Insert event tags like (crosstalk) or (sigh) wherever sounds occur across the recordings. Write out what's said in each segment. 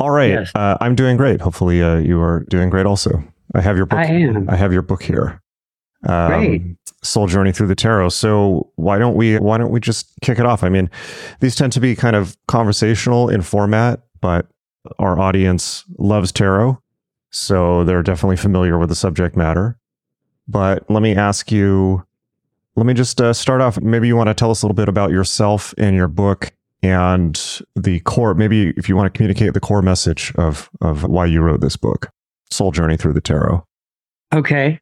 All right. Yes. Uh, I'm doing great. Hopefully, uh, you are doing great also. I have your book. I am. I have your book here. Um, Great. Soul Journey Through the Tarot. So why don't we why don't we just kick it off? I mean, these tend to be kind of conversational in format, but our audience loves tarot, so they're definitely familiar with the subject matter. But let me ask you. Let me just uh, start off. Maybe you want to tell us a little bit about yourself and your book and the core. Maybe if you want to communicate the core message of of why you wrote this book, Soul Journey Through the Tarot. Okay.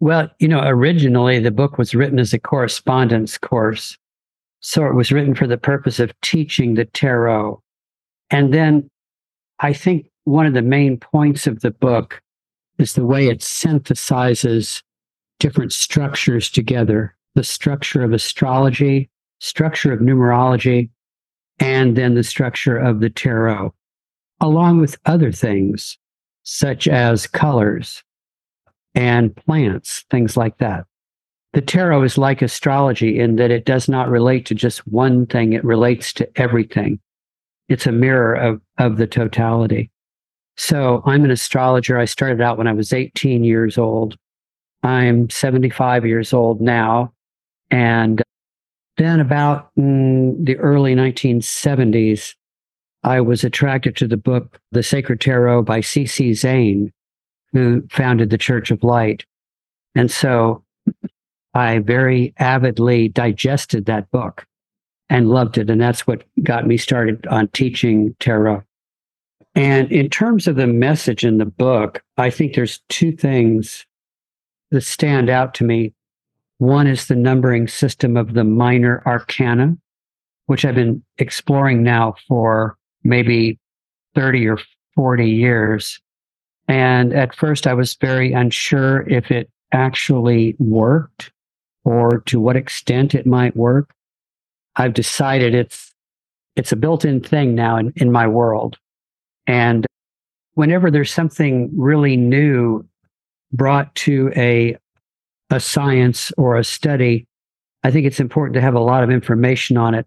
Well, you know, originally the book was written as a correspondence course. So it was written for the purpose of teaching the tarot. And then I think one of the main points of the book is the way it synthesizes different structures together the structure of astrology, structure of numerology, and then the structure of the tarot, along with other things such as colors and plants, things like that. The tarot is like astrology in that it does not relate to just one thing, it relates to everything. It's a mirror of, of the totality. So I'm an astrologer. I started out when I was 18 years old. I'm 75 years old now. And then about mm, the early 1970s, I was attracted to the book, The Sacred Tarot by C.C. Zain, who founded the Church of Light. And so I very avidly digested that book and loved it. And that's what got me started on teaching tarot. And in terms of the message in the book, I think there's two things that stand out to me. One is the numbering system of the minor arcana, which I've been exploring now for maybe 30 or 40 years. And at first, I was very unsure if it actually worked or to what extent it might work. I've decided it's it's a built-in thing now in, in my world. And whenever there's something really new brought to a a science or a study, I think it's important to have a lot of information on it.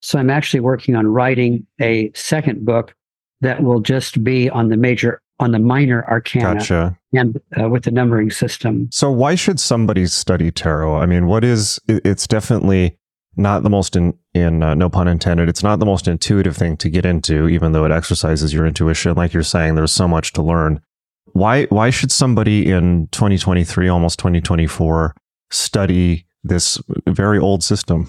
So I'm actually working on writing a second book that will just be on the major on the minor arcana Gotcha. and uh, with the numbering system. So why should somebody study tarot? I mean, what is it's definitely not the most in in uh, no pun intended. It's not the most intuitive thing to get into, even though it exercises your intuition. Like you're saying, there's so much to learn. Why why should somebody in 2023, almost 2024, study this very old system?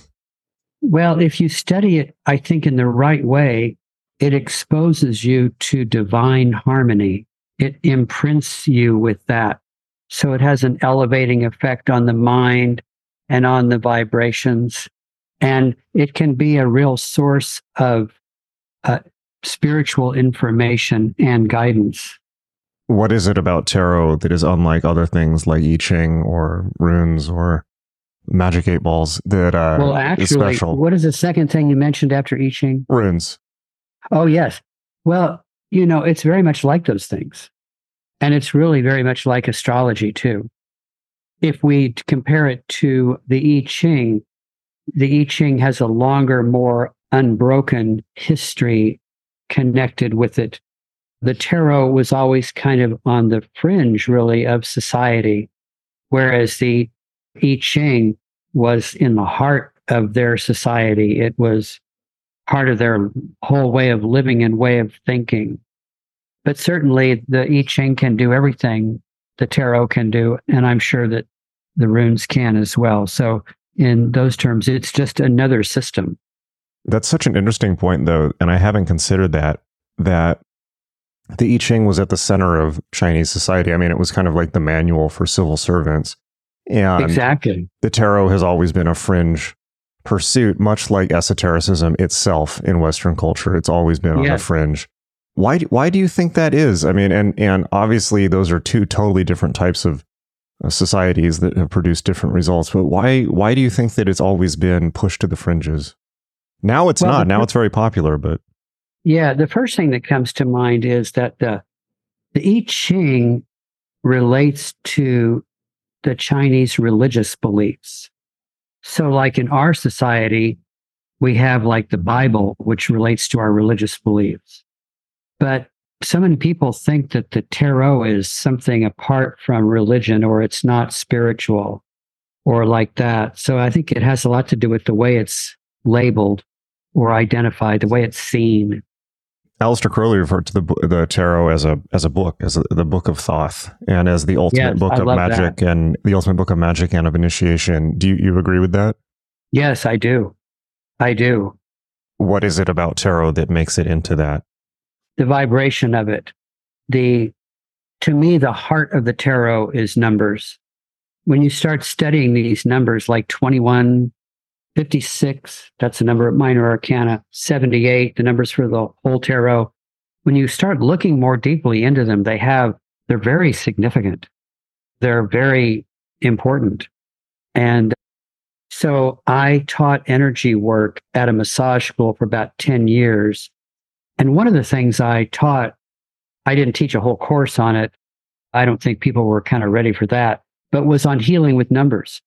Well, if you study it, I think in the right way, it exposes you to divine harmony. It imprints you with that. So it has an elevating effect on the mind and on the vibrations. And it can be a real source of uh, spiritual information and guidance. What is it about tarot that is unlike other things like I Ching or runes or magic eight balls that uh, well, is actually, special? what is the second thing you mentioned after I Ching? runes. Oh, yes. Well, you know, it's very much like those things. And it's really very much like astrology, too. If we compare it to the I Ching, the I Ching has a longer, more unbroken history connected with it. The tarot was always kind of on the fringe, really, of society, whereas the I Ching was in the heart of their society. It was part of their whole way of living and way of thinking. But certainly the I Ching can do everything the tarot can do, and I'm sure that the runes can as well. So in those terms, it's just another system. That's such an interesting point, though, and I haven't considered that. That the I Ching was at the center of Chinese society. I mean, it was kind of like the manual for civil servants, and exactly. the tarot has always been a fringe pursuit, much like esotericism itself in Western culture. It's always been on the fringe. Why? do- Why do you think that is? I mean, and and obviously those are two totally different types of uh, societies that have produced different results. But why? Why do you think that it's always been pushed to the fringes? Now it's Well, not. Now it's very popular, but Yeah, the first thing that comes to mind is that the the I Ching relates to the Chinese religious beliefs. So, like in our society, we have like the Bible, which relates to our religious beliefs. But so many people think that the tarot is something apart from religion or it's not spiritual or like that. So I think it has a lot to do with the way it's labeled or identified, the way it's seen. Aleister Crowley referred to the the tarot as a as a book, as a, the book of Thoth, and as the ultimate Yes, book I of magic that. and the ultimate book of magic and of initiation. Do you, you agree with that? Yes, I do. I do. What is it about tarot that makes it into that? The vibration of it. The to me, the heart of the tarot is numbers. When you start studying these numbers like 21, 56, that's the number of minor arcana, 78, the numbers for the whole tarot. When you start looking more deeply into them, they have, they're very significant. They're very important. And so I taught energy work at a massage school for about 10 years. And one of the things I taught, I didn't teach a whole course on it. I don't think people were kind of ready for that, but was on healing with numbers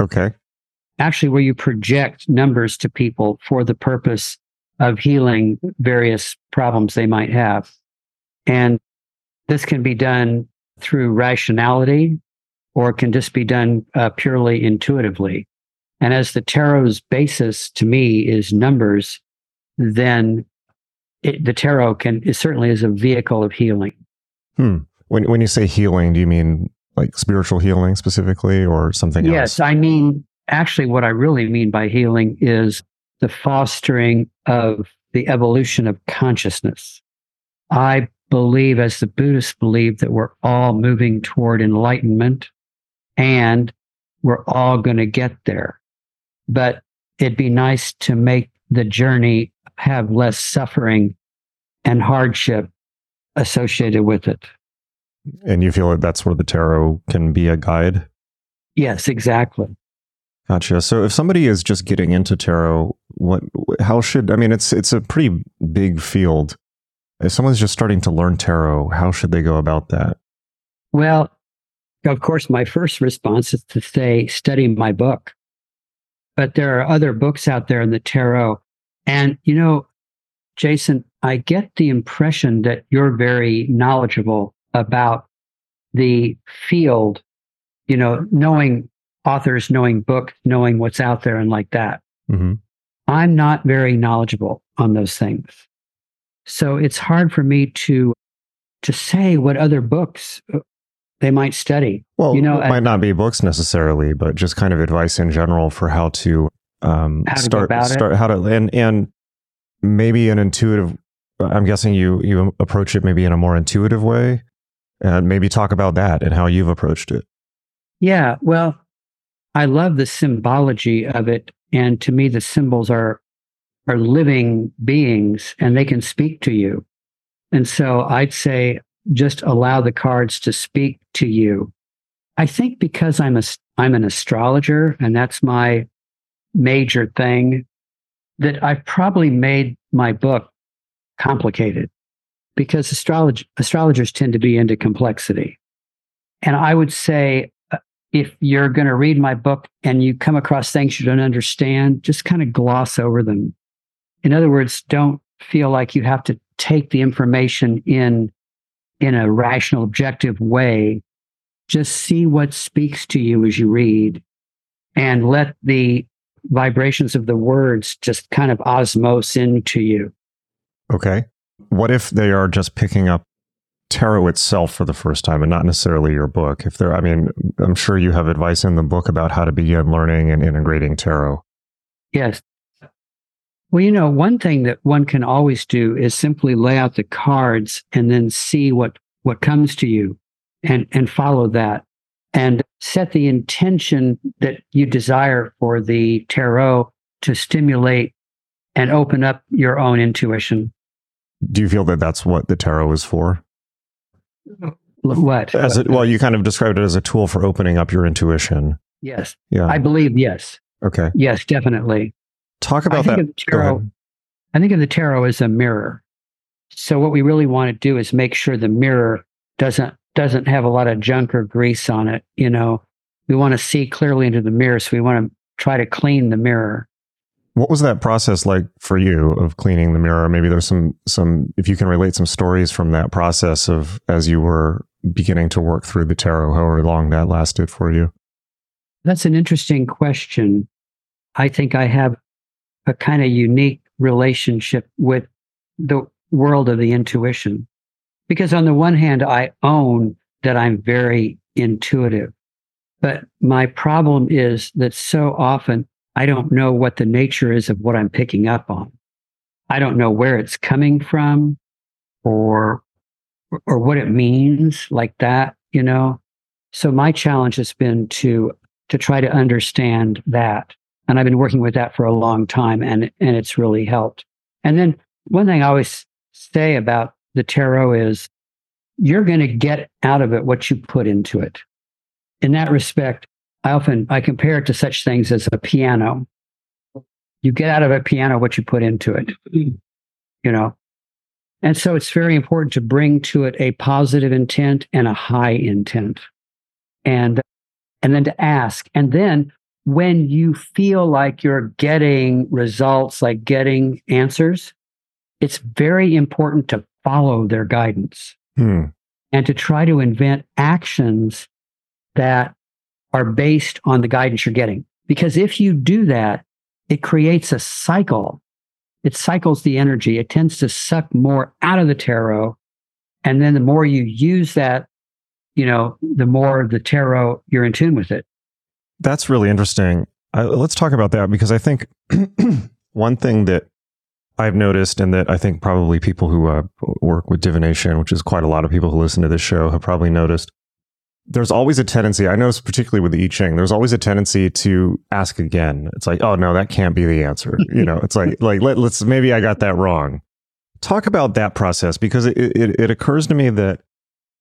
Okay. Actually where you project numbers to people for the purpose of healing various problems they might have. And this can be done through rationality or it can just be done uh, purely intuitively. And as the tarot's basis to me is numbers, then it, the tarot can it certainly is a vehicle of healing. Hmm. When when you say healing, do you mean like spiritual healing specifically, or something Yes, else? I mean, actually, what I really mean by healing is the fostering of the evolution of consciousness. I believe, as the Buddhists believe, that we're all moving toward enlightenment and we're all going to get there. But it'd be nice to make the journey have less suffering and hardship associated with it. And you feel that that's where the tarot can be a guide. Yes, exactly. Gotcha. So if somebody is just getting into tarot, what how should I mean it's it's a pretty big field. If someone's just starting to learn tarot, how should they go about that? Well, of course, my first response is to say, study my book. But there are other books out there in the tarot. And, you know, Jason, I get the impression that you're very knowledgeable about the field, you know, knowing authors, knowing books, knowing what's out there and like that. hmm I'm not very knowledgeable on those things. So it's hard for me to to say what other books uh, they might study. Well, You know, it might not be books necessarily, but just kind of advice in general for how to um, How to go start it. start how to and and maybe an intuitive. I'm guessing you you approach it maybe in a more intuitive way, and maybe talk about that and how you've approached it. Yeah, well, I love the symbology of it and to me the symbols are are living beings and they can speak to you. And so I'd say just allow the cards to speak to you. I think because I'm a I'm an astrologer and that's my major thing that I've probably made my book complicated because astrolog- astrologers tend to be into complexity. And I would say if you're going to read my book and you come across things you don't understand, just kind of gloss over them. In other words, don't feel like you have to take the information in in a rational, objective way. Just see what speaks to you as you read and let the vibrations of the words just kind of osmose into you. Okay. What if they are just picking up tarot itself for the first time and not necessarily your book? If they're, I mean, I'm sure you have advice in the book about how to begin learning and integrating tarot. Yes. Well, you know, one thing that one can always do is simply lay out the cards and then see what what comes to you and and follow that and set the intention that you desire for the tarot to stimulate and open up your own intuition. Do you feel that that's what the tarot is for? What? As it, well, you kind of described it as a tool for opening up your intuition. yes. Yeah. I believe yes. okay. Yes, definitely. Talk I about think that. of the Go tarot. I think of the tarot as a mirror. So what we really want to do is make sure the mirror doesn't doesn't have a lot of junk or grease on it. You know, we want to see clearly into the mirror, so we want to try to clean the mirror. What was that process like for you of cleaning the mirror? Maybe there's some some if you can relate some stories from that process of as you were beginning to work through the tarot, however long that lasted for you. That's an interesting question. I think I have a kind of unique relationship with the world of the intuition. Because on the one hand, I own that I'm very intuitive. But my problem is that so often I don't know what the nature is of what I'm picking up on. I don't know where it's coming from or or what it means like that, you know. So my challenge has been to to try to understand that. And I've been working with that for a long time and and it's really helped. And then one thing I always say about the tarot is you're going to get out of it what you put into it. In that respect, I often I compare it to such things as a piano. You get out of a piano what you put into it. (clears throat) You know. And so it's very important to bring to it a positive intent and a high intent. And and then to ask. And then when you feel like you're getting results, like getting answers, it's very important to follow their guidance hmm. and to try to invent actions that are based on the guidance you're getting. Because if you do that, it creates a cycle. It cycles the energy. It tends to suck more out of the tarot. And then the more you use that, you know, the more the tarot you're in tune with it. That's really interesting. I, let's talk about that because I think (clears throat) one thing that I've noticed, and that I think probably people who uh, work with divination, which is quite a lot of people who listen to this show, have probably noticed, there's always a tendency, I notice particularly with the I Ching, there's always a tendency to ask again. It's like, oh no, that can't be the answer. (laughs) You know, it's like, like let, us maybe I got that wrong. Talk about that process because it, it, it occurs to me that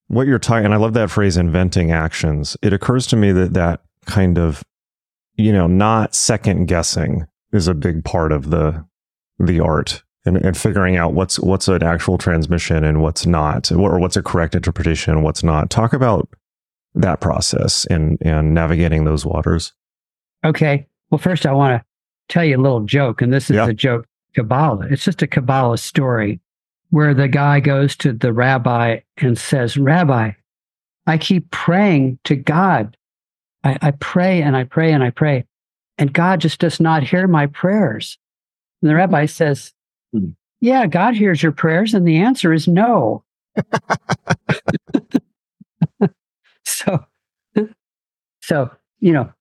what you're talking, and I love that phrase, inventing actions. It occurs to me that that kind of, you know, not second guessing is a big part of the the art and, and figuring out what's what's an actual transmission and what's not, or what's a correct interpretation and what's not. Talk about that process and and navigating those waters? Okay. Well, first I want to tell you a little joke, and this is yeah. a joke Kabbalah. It's just a Kabbalah story where the guy goes to the rabbi and says, Rabbi, I keep praying to God. I, I pray and I pray and I pray, and God just does not hear my prayers. And the rabbi says, hmm. Yeah, God hears your prayers, and the answer is no. (laughs) (laughs) so so you know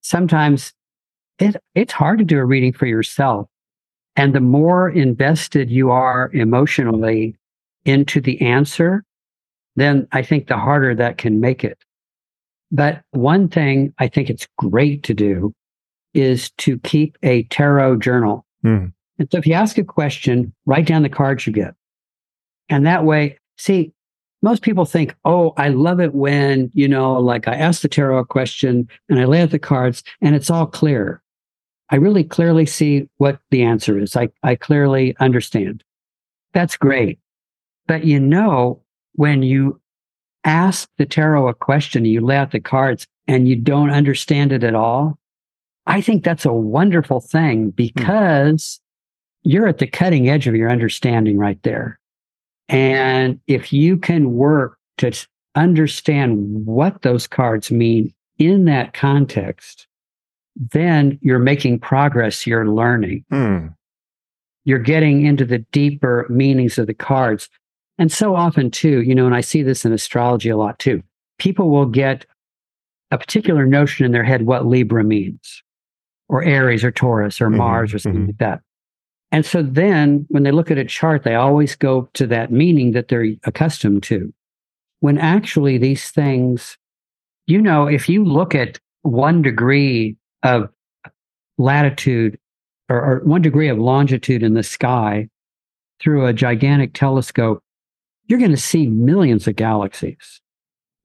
sometimes it it's hard to do a reading for yourself. And the more invested you are emotionally into the answer then i think the harder that can make it. But one thing i think it's great to do is to keep a tarot journal. Mm. and so if you ask a question write down the cards you get. And that way see most people think, oh, I love it when, you know, like I ask the tarot a question and I lay out the cards and it's all clear. I really clearly see what the answer is. I, I clearly understand. That's great. But you know, when you ask the tarot a question, you lay out the cards and you don't understand it at all, I think that's a wonderful thing hmm. because you're at the cutting edge of your understanding right there. And if you can work to understand what those cards mean in that context, then you're making progress, you're learning. Mm. You're getting into the deeper meanings of the cards. And so often, too, you know, and I see this in astrology a lot too, people will get a particular notion in their head what Libra means, or Aries, or Taurus, or mm-hmm, Mars, or something mm-hmm. like that. And so then when they look at a chart, they always go to that meaning that they're accustomed to. When actually these things, you know, if you look at one degree of latitude or, or one degree of longitude in the sky through a gigantic telescope, you're going to see millions of galaxies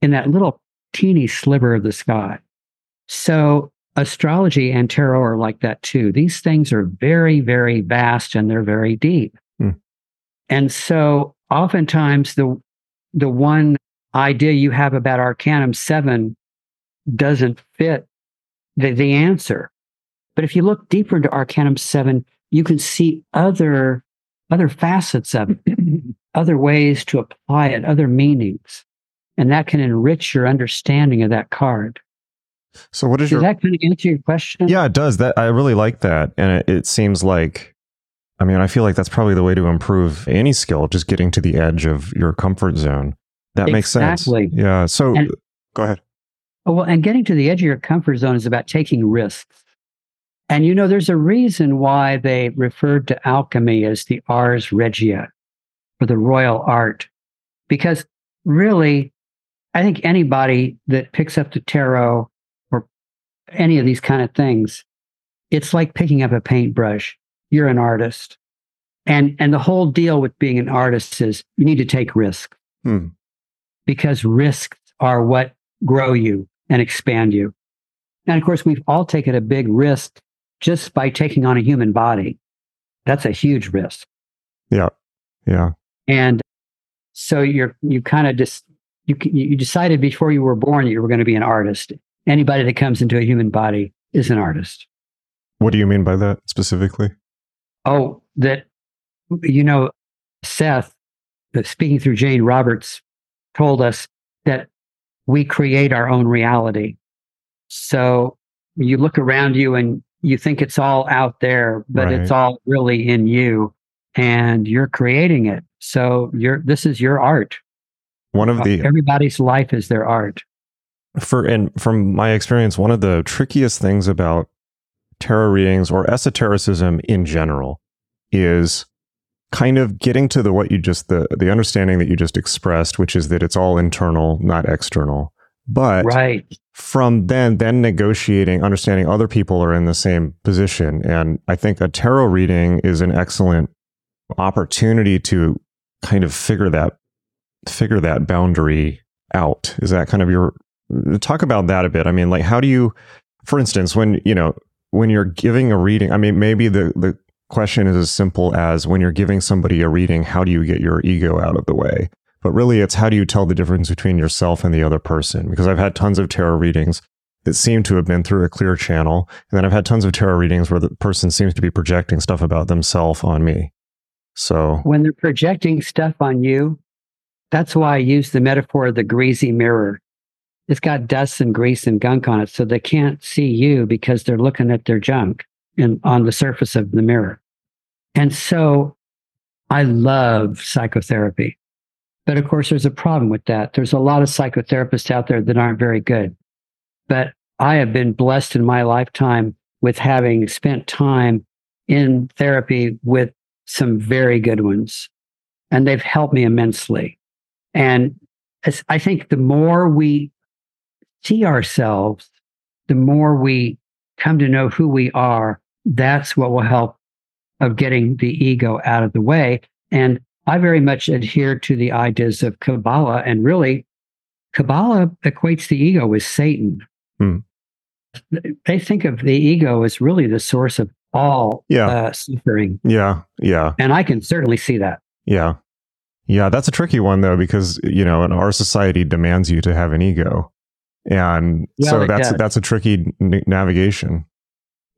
in that little teeny sliver of the sky. So astrology and tarot are like that too. These things are very, very vast and they're very deep. Hmm. And so oftentimes the the one idea you have about Arcanum 7 doesn't fit the, the answer. But if you look deeper into Arcanum 7, you can see other other facets of it, (clears throat) other ways to apply it, other meanings. And that can enrich your understanding of that card. So what is Does your that kind of answer your question? Yeah, it does. That I really like that. And it, it seems like I mean, I feel like that's probably the way to improve any skill, just getting to the edge of your comfort zone. That makes sense. Exactly. Yeah. So And- go ahead. Oh, well, and getting to the edge of your comfort zone is about taking risks. And you know, there's a reason why they referred to alchemy as the ars regia, or the royal art, because really, I think anybody that picks up the tarot any of these kind of things, it's like picking up a paintbrush. You're an artist, and and the whole deal with being an artist is you need to take risk. Hmm. because risks are what grow you and expand you. And of course, we've all taken a big risk just by taking on a human body. That's a huge risk. Yeah. Yeah. And so you're, you kind of just, you, you decided before you were born that you were going to be an artist. Anybody that comes into a human body is an artist. What do you mean by that specifically? Oh, that, you know, Seth, uh, speaking through Jane Roberts, told us that we create our own reality. So you look around you and you think it's all out there, but it's all really in you and you're creating it. So you're, this is your art. One of the Everybody's life is their art. For and from my experience, one of the trickiest things about tarot readings or esotericism in general is kind of getting to the what you just the the understanding that you just expressed, which is that it's all internal, not external. But Right. from then then negotiating understanding other people are in the same position and i think a tarot reading is an excellent opportunity to kind of figure that figure that boundary out is that kind of your talk about that a bit. I mean like how do you for instance when you know when you're giving a reading i mean maybe the the question is as simple as when you're giving somebody a reading how do you get your ego out of the way? But really it's how do you tell the difference between yourself and the other person? Because i've had tons of tarot readings that seem to have been through a clear channel and then i've had tons of tarot readings where the person seems to be projecting stuff about themselves on me. So When they're projecting stuff on you, that's why I use the metaphor of the greasy mirror. It's got dust and grease and gunk on it, so they can't see you because they're looking at their junk on the surface of the mirror. And so I love psychotherapy. But of course, there's a problem with that. There's a lot of psychotherapists out there that aren't very good. But I have been blessed in my lifetime with having spent time in therapy with some very good ones, and they've helped me immensely. And I think the more we see ourselves, the more we come to know who we are, that's what will help of getting the ego out of the way. And I very much adhere to the ideas of Kabbalah, and really, Kabbalah equates the ego with Satan. Hmm. They think of the ego as really the source of all Yeah. uh, suffering. yeah yeah And I can certainly see that. yeah yeah that's a tricky one though because you know our society demands you to have an ego and Well, so that's does. that's a tricky n- navigation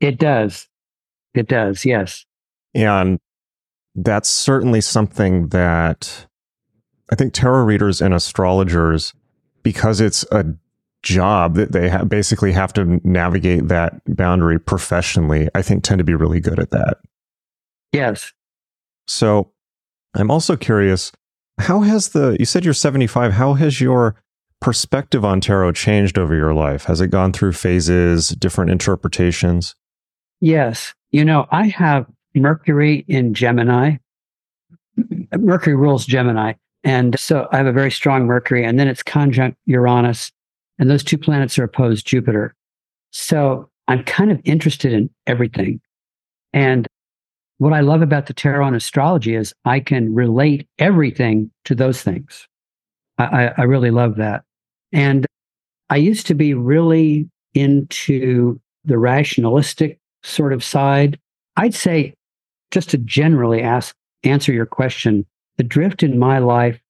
It does. It does. Yes. And that's certainly something that I think tarot readers and astrologers, because it's a job that they ha- basically have to navigate that boundary professionally, I think tend to be really good at that. Yes. So I'm also curious how has the, you said you're 75, how has your perspective on tarot changed over your life? Has it gone through phases, different interpretations? Yes. You know, I have Mercury in Gemini. Mercury rules Gemini. And so I have a very strong Mercury, and then it's conjunct Uranus. And those two planets are opposed Jupiter. So I'm kind of interested in everything. And what I love about the tarot and astrology is I can relate everything to those things. I, I, I really love that. And I used to be really into the rationalistic sort of side. I'd say, just to generally ask, answer your question, the drift in my life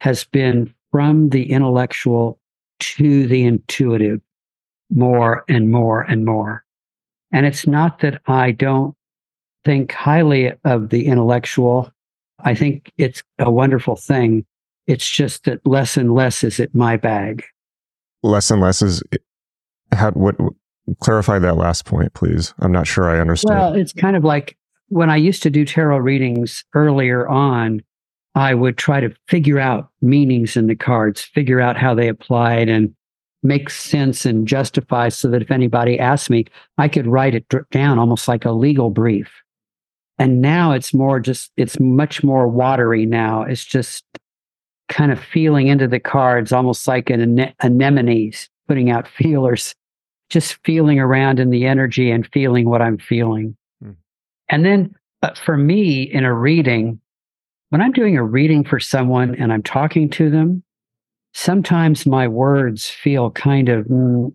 has been from the intellectual to the intuitive more and more and more. And it's not that I don't think highly of the intellectual. I think it's a wonderful thing. It's just that less and less is it my bag. Less and less is how what clarify that last point, please. I'm not sure I understand. Well, it's kind of like when I used to do tarot readings earlier on, I would try to figure out meanings in the cards, figure out how they applied and make sense and justify so that if anybody asked me, I could write it down almost like a legal brief. And now it's more just, it's much more watery now. It's just kind of feeling into the cards, almost like an anemone's putting out (laughs) feelers, just feeling around in the energy and feeling what I'm feeling. Hmm. And then uh, for me in a reading, when I'm doing a reading for someone and I'm talking to them, sometimes my words feel kind of mm,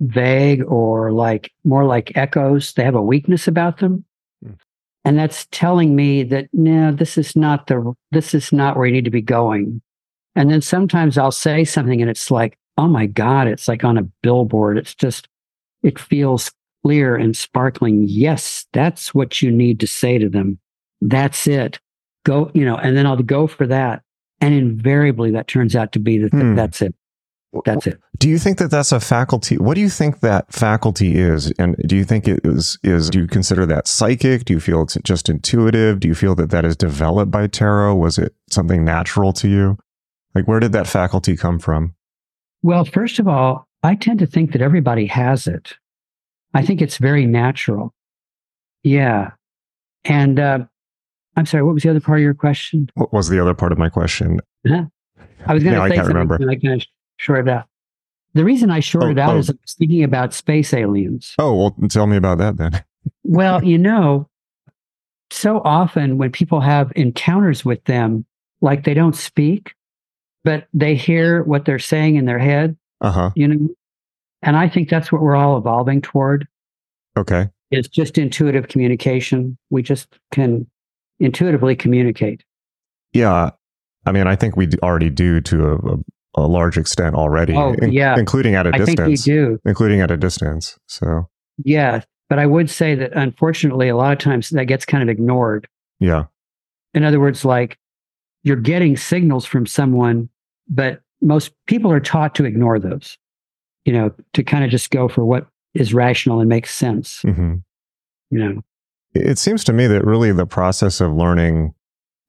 vague or like more like echoes. They have a weakness about them. And that's telling me that no, this is not the this is not where you need to be going. And then sometimes I'll say something and it's like, oh my God, it's like on a billboard. It's just it feels clear and sparkling. Yes, that's what you need to say to them. That's it. Go, you know, and then I'll go for that. And invariably that turns out to be the th- hmm. that's it. That's it. Do you think that that's a faculty? What do you think that faculty is? And do you think it is, is, do you consider that psychic? Do you feel it's just intuitive? Do you feel that that is developed by tarot? Was it something natural to you? Like, where did that faculty come from? Well, first of all, I tend to think that everybody has it. I think it's very natural. Yeah. And, uh, I'm sorry, what was the other part of your question? What was the other part of my question? Uh-huh. I was going to say I can't remember. I kind of short it out. The reason I shorted oh, out oh. is I'm speaking about space aliens. Oh, well, tell me about that then. (laughs) well, you know, so often when people have encounters with them, like they don't speak, but they hear what they're saying in their head. Uh huh. You know, and I think that's what we're all evolving toward. Okay. It's just intuitive communication. We just can intuitively communicate. Yeah. I mean, I think we already do to a, a a large extent already. Oh, in, yeah. Including at a I distance. I think we do. Including at a distance. So. Yeah. But I would say that unfortunately, a lot of times that gets kind of ignored. Yeah. In other words, like you're getting signals from someone, but most people are taught to ignore those, you know, to kind of just go for what is rational and makes sense. Mm-hmm. You know, it seems to me that really the process of learning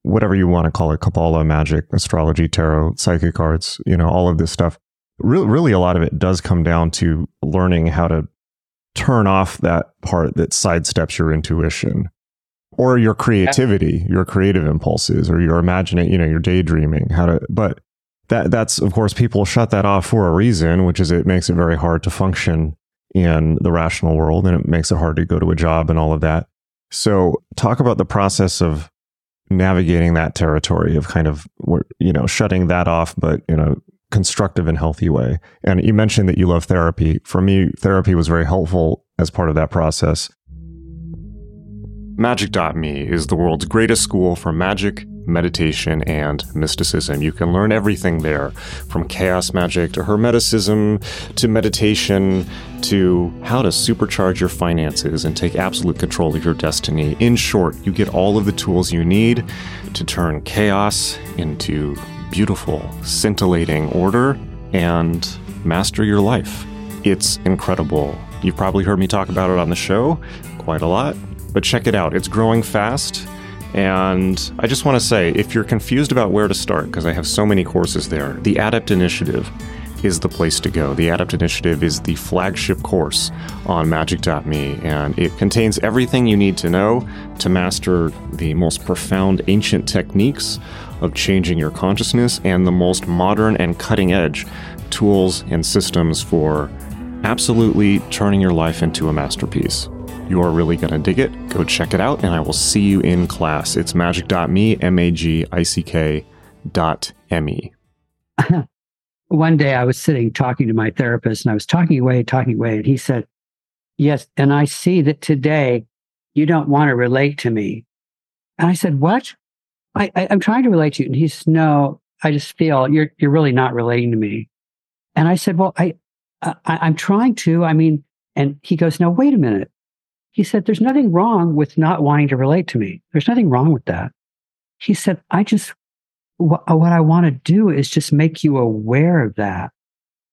whatever you want to call it, Kabbalah, magic, astrology, tarot, psychic arts, you know, all of this stuff. Really, really, a lot of it does come down to learning how to turn off that part that sidesteps your intuition or your creativity, your creative impulses, or your imagining, you know, your daydreaming. How to, but that that's of course people shut that off for a reason, which is it makes it very hard to function in the rational world, and it makes it hard to go to a job and all of that. So, talk about the process of navigating that territory of kind of you know shutting that off but in a constructive and healthy way. And you mentioned that you love therapy. For me therapy was very helpful as part of that process. Magick.me is the world's greatest school for magic, meditation, and mysticism. You can learn everything there from chaos magic to hermeticism to meditation to how to supercharge your finances and take absolute control of your destiny. In short, you get all of the tools you need to turn chaos into beautiful, scintillating order and master your life. It's incredible. You've probably heard me talk about it on the show quite a lot. But check it out, it's growing fast. And I just want to say if you're confused about where to start, because I have so many courses there, the Adept Initiative is the place to go. The Adept Initiative is the flagship course on Magick.me, and it contains everything you need to know to master the most profound ancient techniques of changing your consciousness and the most modern and cutting edge tools and systems for absolutely turning your life into a masterpiece. You are really going to dig it. Go check it out, and I will see you in class. It's magick.me, M A G I C K dot M E. (laughs) One day I was sitting talking to my therapist, and I was talking away, talking away, and he said, Yes, and I see that today you don't want to relate to me. And I said, What? I, I, am trying to relate to you. And he said, No, I just feel you're you're really not relating to me. And I said, Well, I, I I'm trying to. I mean, and he goes, No, wait a minute he said, There's nothing wrong with not wanting to relate to me. There's nothing wrong with that. He said, I just, wh- what I want to do is just make you aware of that.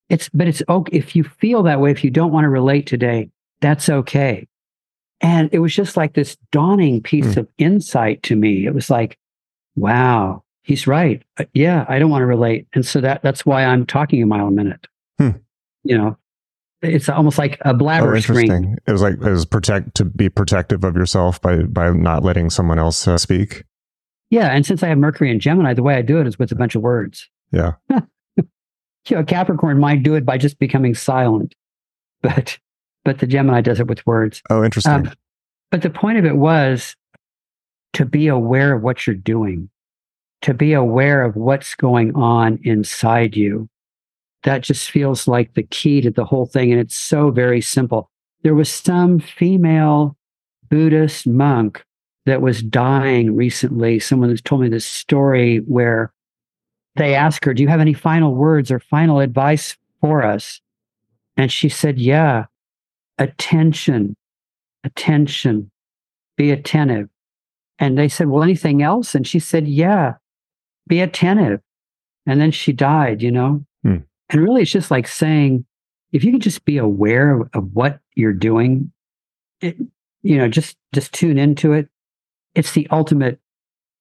It's, but it's okay. If you feel that way, if you don't want to relate today, that's okay. And it was just like this dawning piece Hmm. of insight to me. It was like, wow, he's right. Uh, Yeah, I don't want to relate. And so that, that's why I'm talking a mile a minute. Hmm. You know, it's almost like a blabber Oh, screen. It was like it was protect to be protective of yourself by by not letting someone else uh, speak. Yeah. And since I have Mercury and Gemini, the way I do it is with a bunch of words. Yeah. (laughs) You know, Capricorn might do it by just becoming silent, but but the Gemini does it with words. Oh, interesting. Um, but the point of it was to be aware of what you're doing, to be aware of what's going on inside you. That just feels like the key to the whole thing. And it's so very simple. There was some female Buddhist monk that was dying recently. Someone has told me this story where they asked her, Do you have any final words or final advice for us? And she said, Yeah, attention, attention, be attentive. And they said, Well, anything else? And she said, Yeah, be attentive. And then she died, you know? Hmm. And really, it's just like saying, if you can just be aware of, of what you're doing, it, you know, just just tune into it. It's the ultimate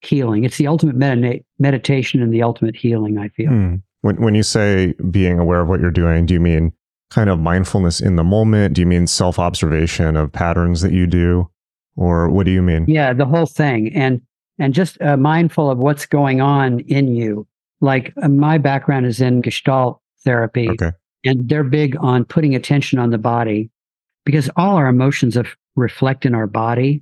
healing. It's the ultimate medita- meditation and the ultimate healing. I feel. Hmm. When when you say being aware of what you're doing, do you mean kind of mindfulness in the moment? Do you mean self observation of patterns that you do, or what do you mean? Yeah, the whole thing, and and just uh, mindful of what's going on in you. Like uh, my background is in Gestalt therapy, Okay. and they're big on putting attention on the body because all our emotions reflect in our body.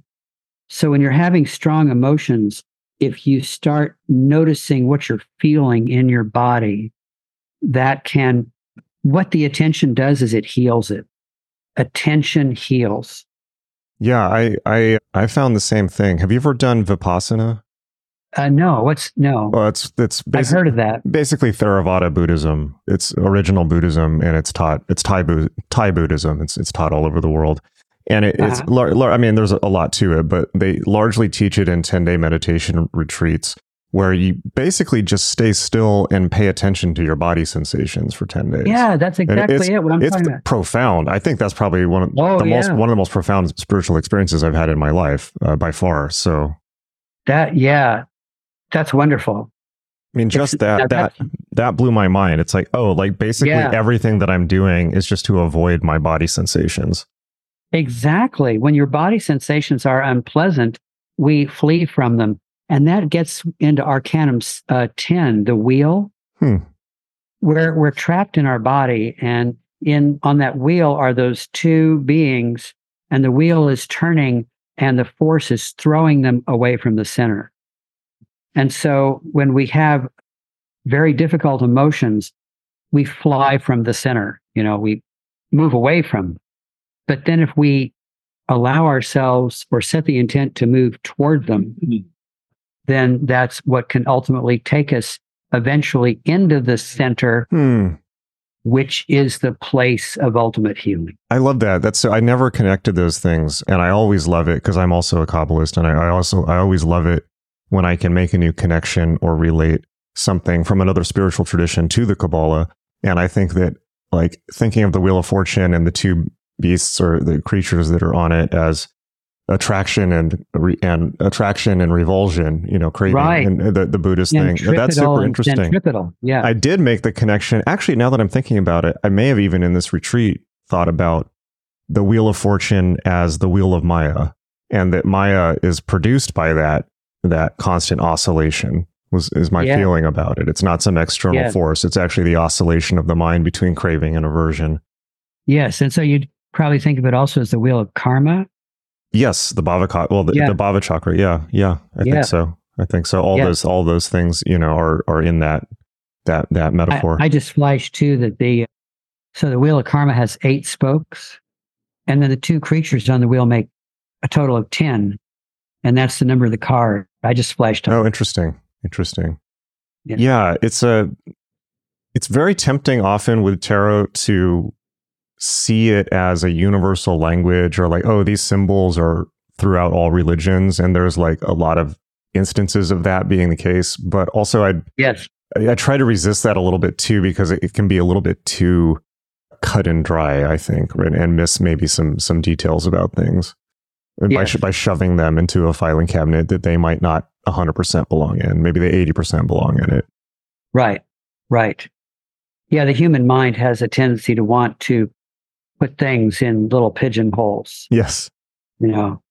So when you're having strong emotions, if you start noticing what you're feeling in your body, that can, what the attention does is it heals it. Attention heals. Yeah, I I I found the same thing. Have you ever done vipassana? Uh, no, what's no? Well, it's it's I've heard of that. basically Theravada Buddhism. It's original Buddhism, and it's taught. It's Thai Bu- Thai Buddhism. It's it's taught all over the world, and it, it's. Uh-huh. Lar- lar- I mean, there's a lot to it, but they largely teach it in ten day meditation retreats where you basically just stay still and pay attention to your body sensations for ten days. Yeah, that's exactly it's- it. What I'm it's talking about. profound. I think that's probably one of Oh, the most one of the most profound spiritual experiences I've had in my life uh, by far. So, That yeah, that's wonderful. I mean, just It's- that that that blew my mind. It's like, oh, like basically Yeah. everything that I'm doing is just to avoid my body sensations. exactly when your body sensations are unpleasant, we flee from them, and that gets into Arcanum uh, ten, the wheel. Hmm. Where we're trapped in our body, and in on that wheel are those two beings, and the wheel is turning, and the force is throwing them away from the center. And so when we have very difficult emotions, we fly from the center. You know, we move away from. But then if we allow ourselves or set the intent to move toward them, then that's what can ultimately take us eventually into the center, Hmm. which is the place of ultimate healing. I love that. That's so I never connected those things, and I always love it because I'm also a kabbalist, and I, I also I always love it when I can make a new connection or relate something from another spiritual tradition to the Kabbalah. And I think that like thinking of the Wheel of Fortune and the two beasts or the creatures that are on it as attraction and re- and attraction and revulsion, you know, craving Right. and the the Buddhist thing. That's super interesting. Yeah. I did make the connection. Actually, now that I'm thinking about it, I may have even in this retreat thought about the Wheel of Fortune as the Wheel of Maya, and that Maya is produced by that that constant oscillation. Was is my Yeah. feeling about it? It's not some external Yeah. force. It's actually the oscillation of the mind between craving and aversion. yes. And so you'd probably think of it also as the wheel of karma. Yes, the Bhava. Well, the, Yeah. the Bhava Chakra. Yeah, yeah. I think so. I think so. All those all those things, you know, are are in that that that I, metaphor. I just flashed too that the so the wheel of karma has eight spokes, and then the two creatures on the wheel make a total of ten, and that's the number of the card. I just flashed. Oh, interesting. Interesting. Yeah. Yeah. it's a it's very tempting often with tarot to see it as a universal language or like, oh, these symbols are throughout all religions. And there's like a lot of instances of that being the case. But also, I yes, I, I try to resist that a little bit too because it, it, can be a little bit too cut and dry. I think, right? and miss maybe some some details about things yes. by by shoving them into a filing cabinet that they might not 100% belong in. Maybe they 80% belong in it. Right. Right. Yeah, the human mind has a tendency to want to put things in little pigeonholes. Yes. You know,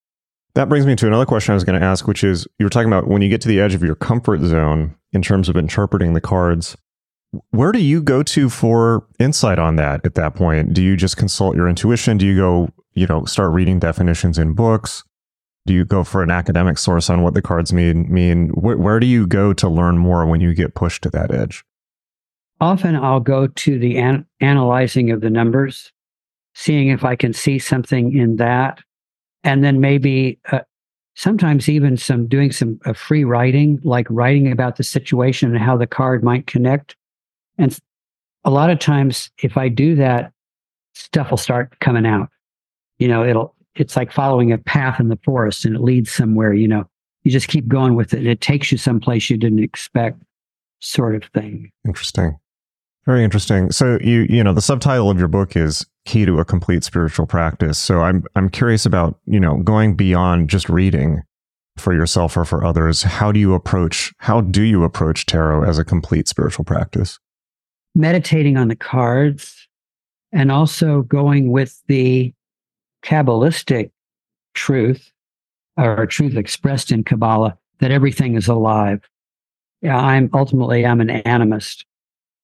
that brings me to another question I was going to ask, which is you were talking about when you get to the edge of your comfort zone in terms of interpreting the cards. Where do you go to for insight on that at that point? Do you just consult your intuition? Do you go, you know, start reading definitions in books? Do you go for an academic source on what the cards mean? Mean where, where do you go to learn more when you get pushed to that edge? Often I'll go to the an- analyzing of the numbers, seeing if I can see something in that and then maybe uh, sometimes even some doing some uh, free writing, like writing about the situation and how the card might connect. And a lot of times, if I do that, stuff will start coming out. You know, it'll it's like following a path in the forest and it leads somewhere. You know, you just keep going with it, and it takes you someplace you didn't expect, sort of thing. Interesting. Very interesting. So you you know the subtitle of your book is key to a complete spiritual practice. So I'm I'm curious about, you know, going beyond just reading for yourself or for others. How do you approach how do you approach tarot as a complete spiritual practice? Meditating on the cards and also going with the kabbalistic truth or truth expressed in Kabbalah that everything is alive. Yeah, I'm ultimately I'm an animist.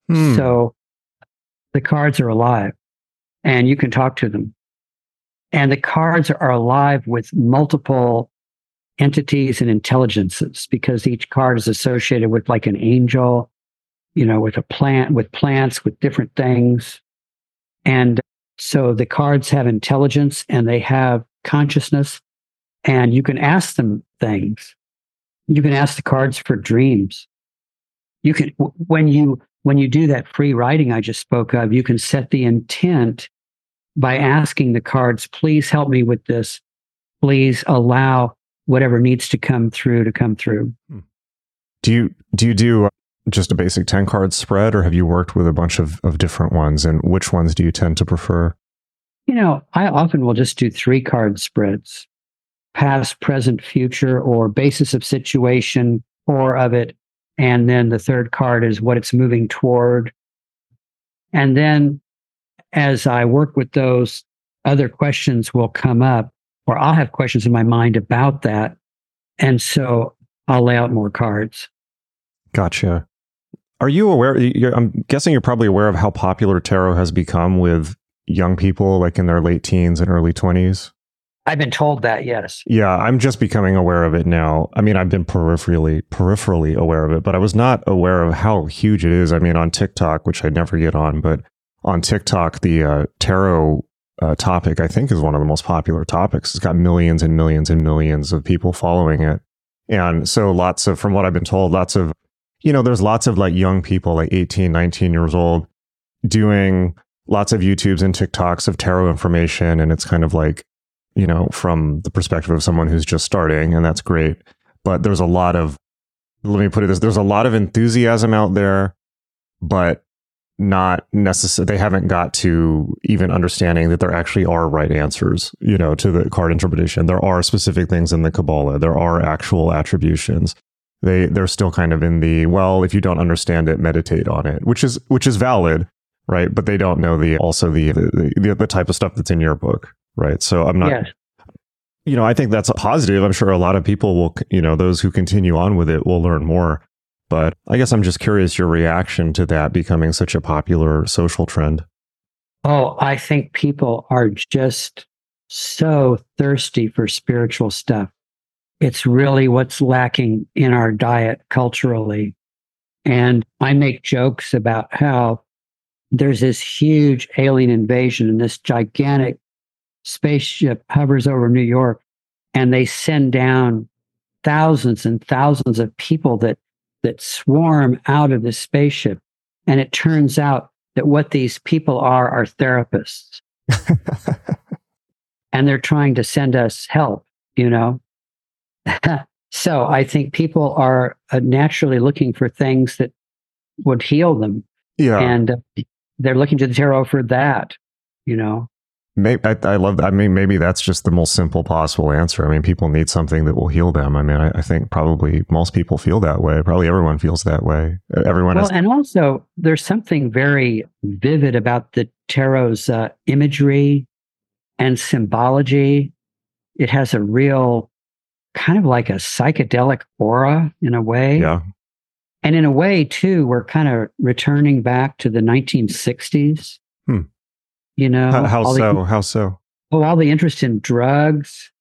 Hmm. So the cards are alive and you can talk to them. And the cards are alive with multiple entities and intelligences because each card is associated with like an angel, you know, with a plant, with plants, with different things. And so the cards have intelligence and they have consciousness and you can ask them things. You can ask the cards for dreams. You can, when you when you do that free writing I just spoke of, you can set the intent by asking the cards, please help me with this. Please allow whatever needs to come through to come through. Hmm. Do you do you do uh, just a basic 10 card spread or have you worked with a bunch of, of different ones and which ones do you tend to prefer? You know, I often will just do three card spreads past, present, future, or basis of situation, or of it, and then the third card is what it's moving toward. And then as I work with those, other questions will come up, or I'll have questions in my mind about that. And so I'll lay out more cards. Gotcha. Are you aware? I'm guessing you're probably aware of how popular tarot has become with young people, like in their late teens and early 20s. I've been told that, yes. Yeah, I'm just becoming aware of it now. I mean, I've been peripherally peripherally aware of it, but I was not aware of how huge it is. I mean, on TikTok, which I never get on, but on TikTok, the uh, tarot uh, topic, I think, is one of the most popular topics. It's got millions and millions and millions of people following it. And so lots of, from what I've been told, lots of, you know, there's lots of like young people, like 18, 19 years old, doing lots of YouTubes and TikToks of tarot information. And it's kind of like, you know, from the perspective of someone who's just starting, and that's great. But there's a lot of, let me put it this, there's a lot of enthusiasm out there, but not necessary. They haven't got to even understanding that there actually are right answers, you know, to the card interpretation. There are specific things in the Kabbalah. There are actual attributions. They they're still kind of in the well, if you don't understand it, meditate on it, which is which is valid, right? But they don't know the also the the, the, the type of stuff that's in your book right? So I'm not. Yes. You know, I think that's a positive. I'm sure a lot of people will, you know, those who continue on with it will learn more. But I guess I'm just curious your reaction to that becoming such a popular social trend. Oh, I think people are just so thirsty for spiritual stuff. It's really what's lacking in our diet culturally. And I make jokes about how there's this huge alien invasion and this gigantic spaceship hovers over New York and they send down thousands and thousands of people that that swarm out of the spaceship and it turns out that what these people are are therapists (laughs) and they're trying to send us help, you know? (laughs) so I think people are uh, naturally looking for things that would heal them. Yeah. And uh, they're looking to the tarot for that, you know? Maybe, I, I love that. I mean, maybe that's just the most simple possible answer. I mean, people need something that will heal them. I mean, I, I think probably most people feel that way. Probably everyone feels that way. Everyone well, has. and also there's something very vivid about the tarot's uh, imagery and symbology. It has a real kind of like a psychedelic aura in a way. Yeah. And in a way, too, we're kind of returning back to the 1960s. Hmm. You know, How, how so? The, how so? well, all the interest in drugs.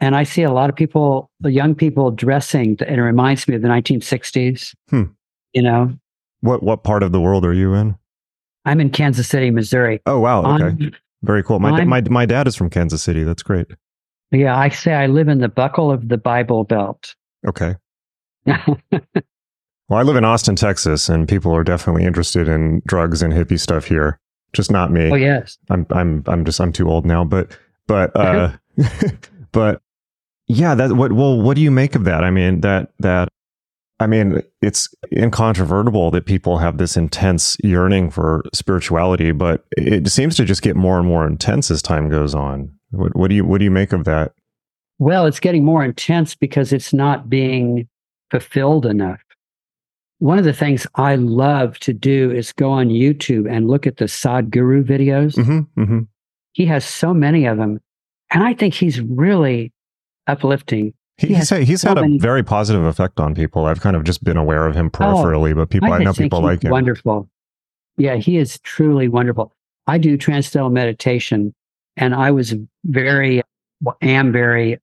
And I see a lot of people, young people dressing, and it reminds me of the 1960s. Hmm. You know, What what part of the world are you in? I'm in Kansas City, Missouri. Oh wow. Okay. Very cool. My my my dad is from Kansas City. That's great. Yeah, I say I live in the buckle of the Bible Belt. Okay. (laughs) Well, I live in Austin, Texas, and people are definitely interested in drugs and hippie stuff here. Just not me. oh yes, I'm I'm I'm just I'm too old now, but but uh (laughs) but yeah, that what well what do you make of that? I mean, that that I mean, it's incontrovertible that people have this intense yearning for spirituality, but it seems to just get more and more intense as time goes on. What, what do you what do you make of that? Well, it's getting more intense because it's not being fulfilled enough. One of the things I love to do is go on YouTube and look at the Sadhguru videos. Mm-hmm, mm-hmm. He has so many of them. And I think he's really uplifting. He, He he's he's so had a many- very positive effect on people. I've kind of just been aware of him peripherally, but people I, just know people like him. Wonderful. Yeah, he is truly wonderful. I do transcendental meditation, and I was very, well, am very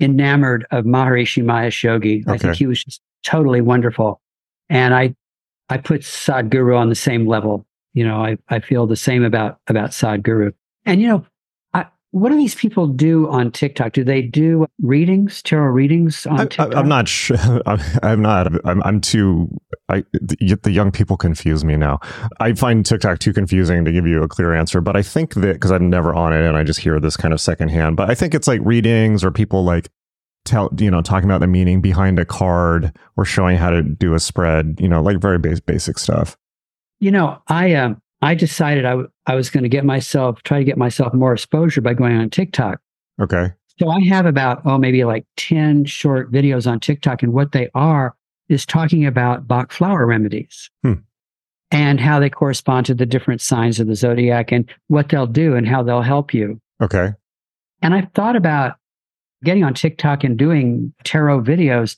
enamored of Maharishi Mahesh Yogi. I think he was just totally wonderful, and I, I put Sadhguru on the same level. You know, I, I feel the same about about Sadhguru. And you know, what do these people do on TikTok? Do they do readings, tarot readings on I, TikTok? I, am not sure. (laughs) I'm, I'm not. I'm, I'm too. I the, the young people confuse me now. I find TikTok too confusing to give you a clear answer. But I think that because I'm never on it and I just hear this kind of secondhand. But I think it's like readings or people like tell you know talking about the meaning behind a card or showing how to do a spread. You know, like very base, basic stuff. You know, I um I decided I, w- I was going to get myself try to get myself more exposure by going on TikTok. Okay. So I have about oh maybe like 10 short videos on TikTok and what they are is talking about Bach flower remedies. Hmm. And how they correspond to the different signs of the zodiac and what they'll do and how they'll help you. Okay. And I've thought about getting on TikTok and doing tarot videos,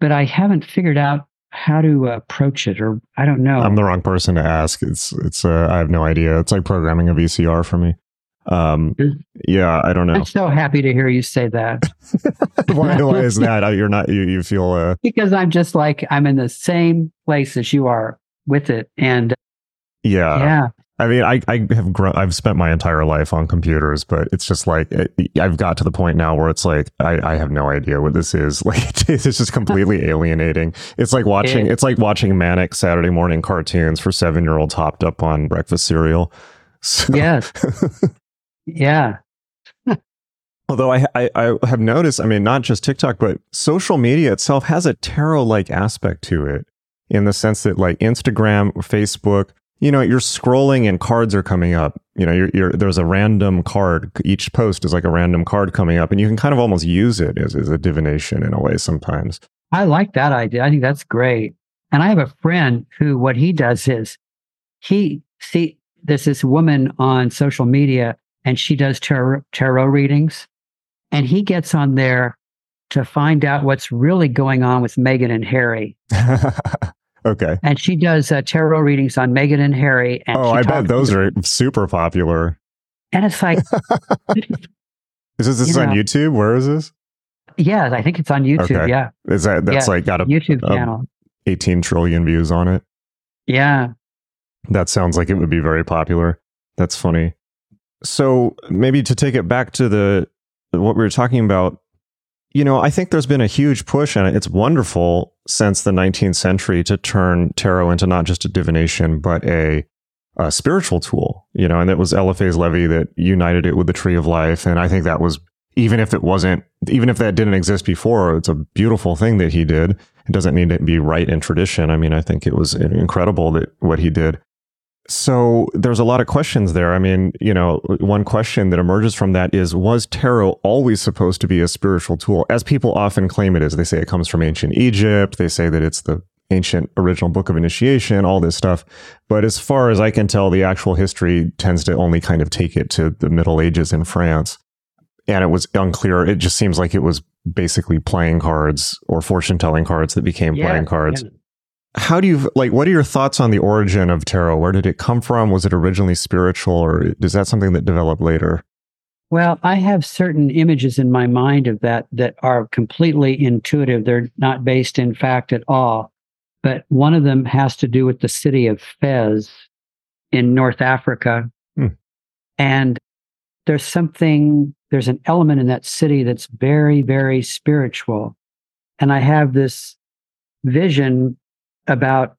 but I haven't figured out how to approach it or I don't know. I'm the wrong person to ask. It's it's. Uh, I have no idea. It's like programming a VCR for me. Um. Mm. Yeah. I don't know. I'm so happy to hear you say that. (laughs) why, why is that? You're not. You, you feel. Uh, because I'm just like I'm in the same place as you are with it, and yeah. yeah, I mean, I, I have grown, I've spent my entire life on computers, but it's just like I've got to the point now where it's like I, I have no idea what this is. (laughs) Like it's just completely (laughs) alienating. It's like watching It- it's like watching manic Saturday morning cartoons for seven year olds hopped up on breakfast cereal. (laughs) So, yes, yeah, Although I, I I have noticed, I mean, not just TikTok, but social media itself has a tarot like aspect to it, in the sense that like Instagram, Facebook, you know, you're scrolling and cards are coming up. You know, you're, you're there's a random card. Each post is like a random card coming up, and you can kind of almost use it as, as a divination in a way sometimes. I like that idea. I think that's great. And I have a friend who what he does is he see there's this woman on social media and she does tarot, tarot readings, and he gets on there to find out what's really going on with Meghan and Harry. (laughs) okay. And she does uh, tarot readings on Meghan and Harry. And Oh, I bet those are super popular. And it's like, (laughs) Is this, this You on know. YouTube? Where is this? yeah, I think it's on YouTube. Okay. Yeah, Is that that's Yeah, like got a YouTube a- channel. 18 trillion views on it? Yeah. That sounds like it would be very popular. That's funny. So maybe to take it back to the what we were talking about, you know, I think there's been a huge push, and it's wonderful since the 19th century to turn tarot into not just a divination but a, a spiritual tool. you know, and it was Eliphas Levi that united it with the Tree of Life. And I think that was, even if it wasn't, even if that didn't exist before, it's a beautiful thing that he did. It doesn't need to be right in tradition. I mean, I think it was uh, incredible that what he did. So there's a lot of questions there. I mean, you know, one question that emerges from that is was tarot always supposed to be a spiritual tool? As people often claim it is. They say it comes from ancient Egypt. They say that it's the ancient original book of initiation, all this stuff. But as far as I can tell, the actual history tends to only kind of take it to the Middle Ages in France. And it was unclear. It just seems like it was basically playing cards or fortune telling cards that became yeah, playing cards. Yeah. How do you like what are your thoughts on the origin of tarot? Where did it come from? Was it originally spiritual or is that something that developed later? Well, I have certain images in my mind of that that are completely intuitive. They're not based in fact at all but one of them has to do with the city of Fez in North Africa. Hmm. And there's something, there's an element in that city that's very, very spiritual. And I have this vision about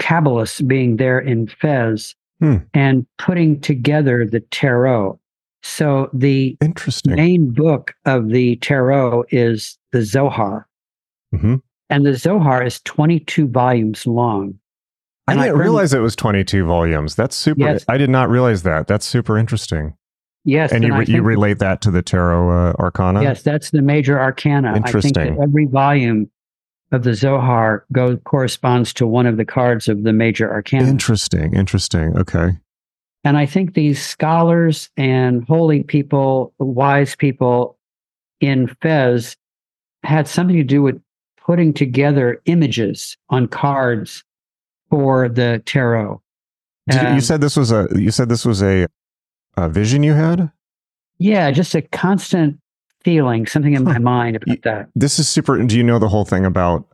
Kabbalists being there in Fez hmm. and putting together the tarot. So the Interesting. main book of the tarot is the Zohar. Mm-hmm. And the Zohar is 22 volumes long. I didn't I realize it was 22 volumes. That's super. Yes. I did not realize that. That's super interesting. Yes. And, and you, you relate that to the Tarot uh, Arcana? Yes, that's the major arcana. Interesting. I think every volume of the Zohar go, corresponds to one of the cards of the major arcana. Interesting. Interesting. Okay. And I think these scholars and holy people, wise people in Fez had something to do with putting together images on cards for the tarot. Um, you said this was a you said this was a, a vision you had? Yeah, just a constant feeling, something in my mind about that. This is super. Do you know the whole thing about?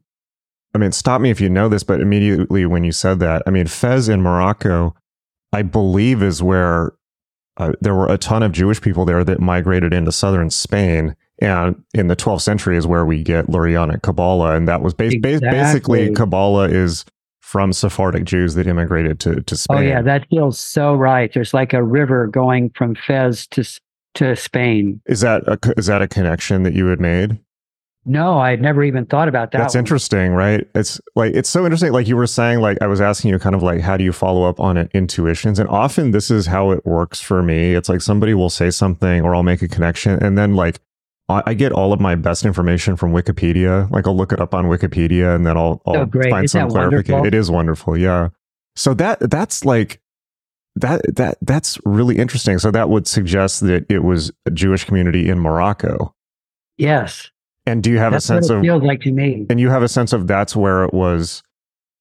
I mean, stop me if you know this, but immediately when you said that, I mean, Fez in Morocco, I believe is where uh, there were a ton of Jewish people there that migrated into southern Spain and in the 12th century is where we get Lurianic Kabbalah. And that was ba- exactly. basically Kabbalah is from Sephardic Jews that immigrated to, to Spain. Oh, yeah, that feels so right. There's like a river going from Fez to, to Spain. Is that a, is that a connection that you had made? No, I had never even thought about that. That's one. interesting, right? It's like it's so interesting. Like you were saying, like I was asking you, kind of like how do you follow up on it, intuitions? And often this is how it works for me. It's like somebody will say something, or I'll make a connection, and then like I get all of my best information from Wikipedia. Like I'll look it up on Wikipedia and then I'll, oh, I'll oh, find Isn't some clarification. It is wonderful. Yeah. So that that's like that that that's really interesting. So that would suggest that it was a Jewish community in Morocco. Yes. And do you have that's a sense of feels like to me? And you have a sense of that's where it was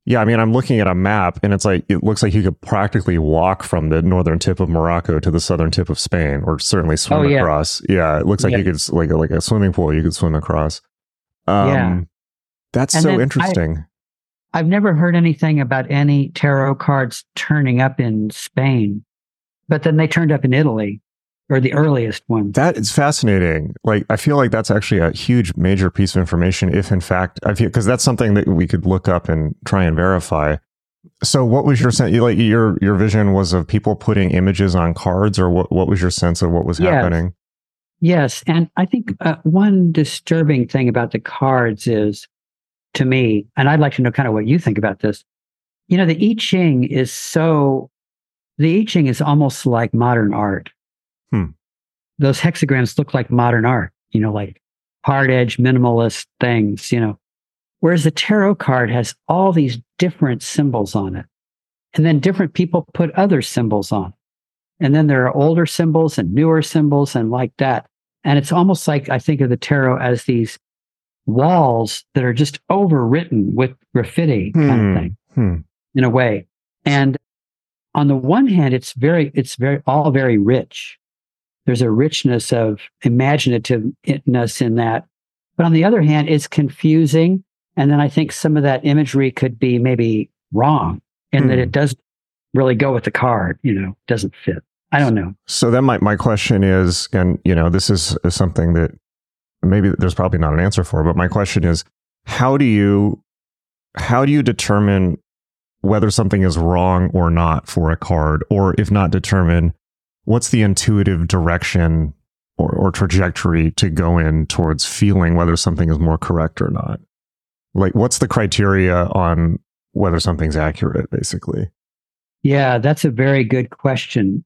yeah, I mean, I'm looking at a map and it's like, it looks like you could practically walk from the northern tip of Morocco to the southern tip of Spain, or certainly swim oh, yeah. across. Yeah, it looks like yeah. you could, like, like a swimming pool, you could swim across. Um, yeah. That's and so interesting. I, I've never heard anything about any tarot cards turning up in Spain, but then they turned up in Italy or the earliest one. That is fascinating. Like, I feel like that's actually a huge, major piece of information. If in fact, I feel because that's something that we could look up and try and verify. So, what was your sense? Like, your your vision was of people putting images on cards, or what? What was your sense of what was yes. happening? Yes, and I think uh, one disturbing thing about the cards is, to me, and I'd like to know kind of what you think about this. You know, the I Ching is so. The I Ching is almost like modern art Hmm. Those hexagrams look like modern art, you know, like hard edge minimalist things, you know. Whereas the tarot card has all these different symbols on it. And then different people put other symbols on. And then there are older symbols and newer symbols and like that. And it's almost like I think of the tarot as these walls that are just overwritten with graffiti hmm. kind of thing hmm. in a way. And on the one hand, it's very, it's very, all very rich there's a richness of imaginativeness in that. But on the other hand, it's confusing. And then I think some of that imagery could be maybe wrong in that it hmm. doesn't really go with the card, you know, doesn't fit. I don't know. So then my, my question is, and you know, this is, is something that maybe there's probably not an answer for, but my question is, how do you, how do you determine whether something is wrong or not for a card, or if not determine what's the intuitive direction or, or trajectory to go in towards feeling whether something is more correct or not? Like, what's the criteria on whether something's accurate, basically? Yeah, that's a very good question.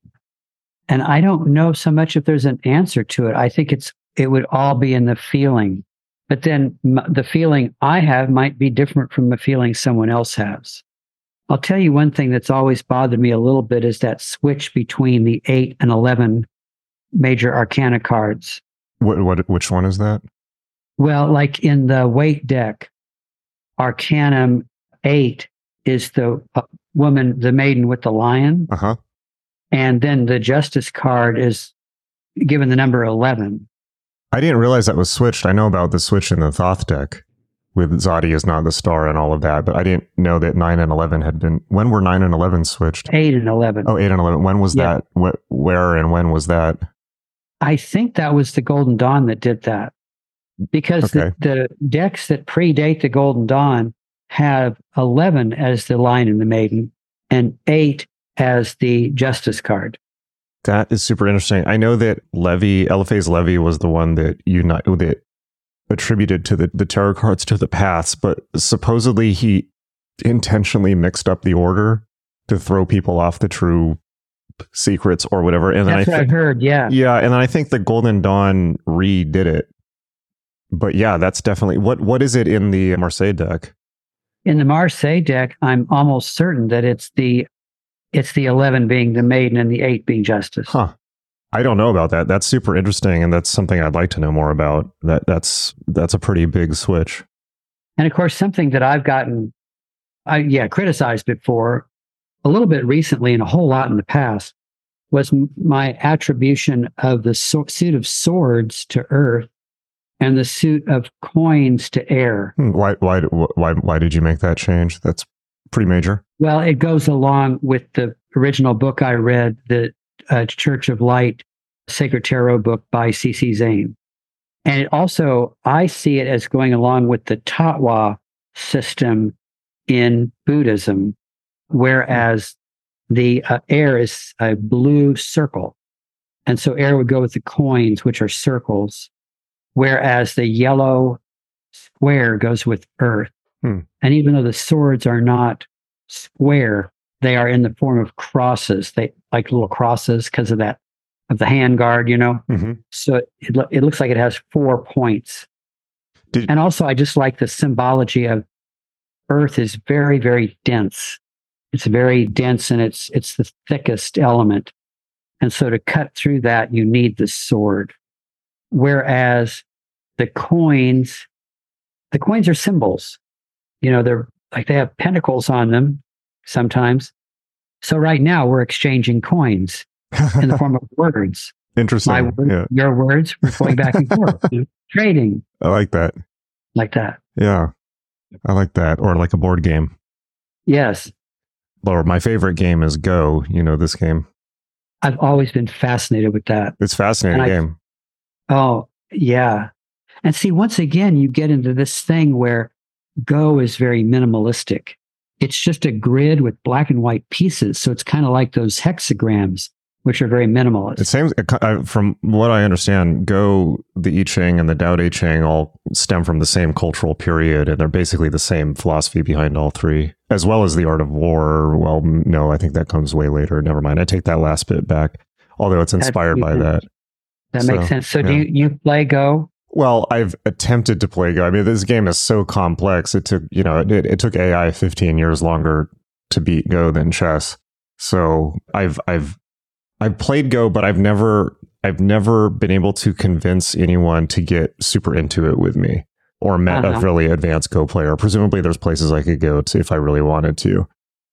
And I don't know so much if there's an answer to it. I think it's it would all be in the feeling. But then m- the feeling I have might be different from the feeling someone else has. I'll tell you one thing that's always bothered me a little bit is that switch between the 8 and 11 major arcana cards. What, what which one is that? Well, like in the Waite deck, Arcanum 8 is the uh, woman, the maiden with the lion. Uh-huh. And then the justice card is given the number 11. I didn't realize that was switched. I know about the switch in the Thoth deck with Tzaddi is not the star and all of that, but I didn't know that 9 and 11 had been. When were 9 and 11 switched? 8 and 11. Oh, 8 and 11. When was Yeah. that? Wh- where and when was that? I think that was the Golden Dawn that did that because Okay. the, the decks that predate the Golden Dawn have 11 as the lion and the maiden and 8 as the justice card. That is super interesting. I know that Levi, Eliphas Levi was the one that unite that attributed to the, the tarot cards to the paths, but supposedly he intentionally mixed up the order to throw people off the true secrets or whatever. And then That's I what I think heard. Yeah. Yeah, and then I think the Golden Dawn redid it. But yeah, that's definitely what what is it in the Marseille deck? In the Marseille deck, I'm almost certain that it's the it's the 11 being the maiden and the 8 being justice. Huh. I don't know about that. That's super interesting and that's something I'd like to know more about. That that's that's a pretty big switch. And of course, something that I've gotten, I yeah, criticized before, a little bit recently and a whole lot in the past, was m- my attribution of the so- suit of swords to earth and the suit of coins to air. Hmm, Why why why why did you make that change? That's pretty major. Well, it goes along with the original book I read, the uh, Church of Light Sacred Tarot book by C.C. Zain. And it also, I see it as going along with the Tattva system in Buddhism, whereas the uh, air is a blue circle. And so air would go with the coins, which are circles, whereas the yellow square goes with earth. Hmm. And even though the swords are not square, they are in the form of crosses. They like little crosses because of that of the hand guard, you know. Mm-hmm. So it lo- it looks like it has four points. Did- and also, I just like the symbology of Earth is very very dense. It's very dense, and it's it's the thickest element. And so to cut through that, you need the sword. Whereas the coins, the coins are symbols. You know, they're like they have pentacles on them sometimes. So right now we're exchanging coins in the (laughs) form of words. Interesting. My words, yeah, your words, we're going back and forth, (laughs) trading I like that. like that. Yeah, I like that. Or like a board game. Yes, Or my favorite game is Go. You know this game. I've always been fascinated with that. It's a fascinating I- game. Oh, yeah. And see, once again, you get into this thing where Go is very minimalistic. It's just a grid with black and white pieces. So it's kind of like those hexagrams, which are very minimalist. It seems, from what I understand, Go, the I Ching, and the Tao Te Ching all stem from the same cultural period, and they're basically the same philosophy behind all three, as well as the art of war. Well, no, I think that comes way later. Never mind. I take that last bit back, although it's inspired by that. that so, makes sense. So do you, you play Go? Well, I've attempted to play Go. I mean, this game is so complex. It took, you know, it, it took AI 15 years longer to beat Go than chess. So I've, I've, I've played Go, but I've never, I've never been able to convince anyone to get super into it with me or met Uh-huh. a really advanced Go player. Presumably there's places I could go to if I really wanted to.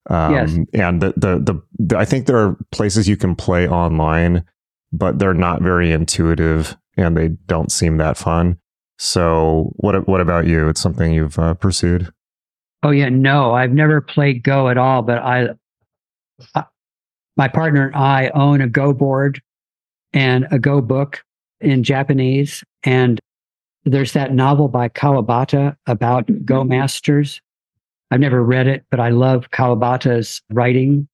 Um, Yes. And the, the, the, the, I think there are places you can play online, but they're not very intuitive and they don't seem that fun. So, what what about you? It's something you've uh, pursued. Oh yeah, no, I've never played Go at all, but I, I my partner and I own a Go board and a Go book in Japanese. And there's that novel by Kawabata about Go masters. I've never read it, but I love Kawabata's writing.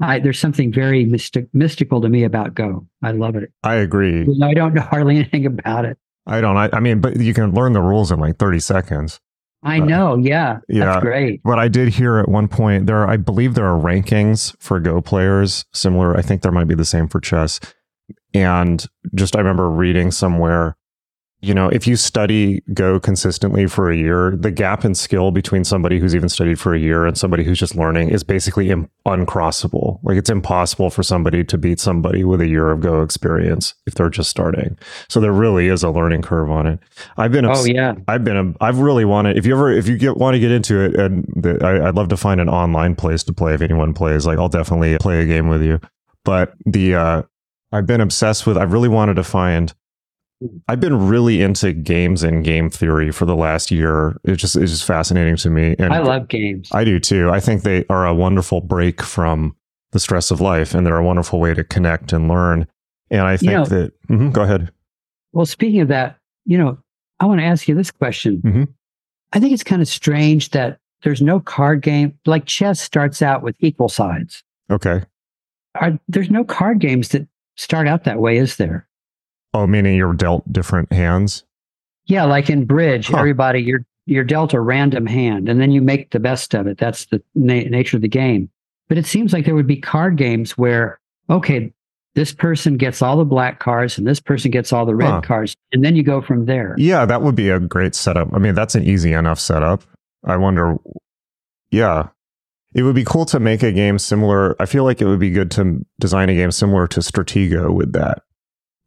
I, there's something very mystic, mystical to me about Go. I love it. I agree. I don't know (laughs) hardly anything about it. I don't. I, I mean, but you can learn the rules in like 30 seconds. I uh, know. Yeah. yeah. That's great. But I did hear at one point there, are, I believe there are rankings for Go players similar. I think there might be the same for chess. And just I remember reading somewhere you know, if you study Go consistently for a year, the gap in skill between somebody who's even studied for a year and somebody who's just learning is basically Im- uncrossable. Like it's impossible for somebody to beat somebody with a year of Go experience if they're just starting. So there really is a learning curve on it. I've been, obs- oh yeah, I've been, I've really wanted. If you ever, if you get want to get into it, and the, I, I'd love to find an online place to play. If anyone plays, like I'll definitely play a game with you. But the, uh, I've been obsessed with. I really wanted to find I've been really into games and game theory for the last year. It's just it's just fascinating to me. And I love games. I do too. I think they are a wonderful break from the stress of life, and they're a wonderful way to connect and learn. And I think you know, that. Mm-hmm, go ahead. Well, speaking of that, you know, I want to ask you this question. Mm-hmm. I think it's kind of strange that there's no card game like chess starts out with equal sides. Okay. Are, there's no card games that start out that way, is there? Oh, meaning you're dealt different hands? Yeah, like in bridge, huh. everybody you're you're dealt a random hand, and then you make the best of it. That's the na- nature of the game. But it seems like there would be card games where okay, this person gets all the black cards and this person gets all the red huh. cards, and then you go from there. Yeah, that would be a great setup. I mean, that's an easy enough setup. I wonder. Yeah, it would be cool to make a game similar. I feel like it would be good to design a game similar to Stratego with that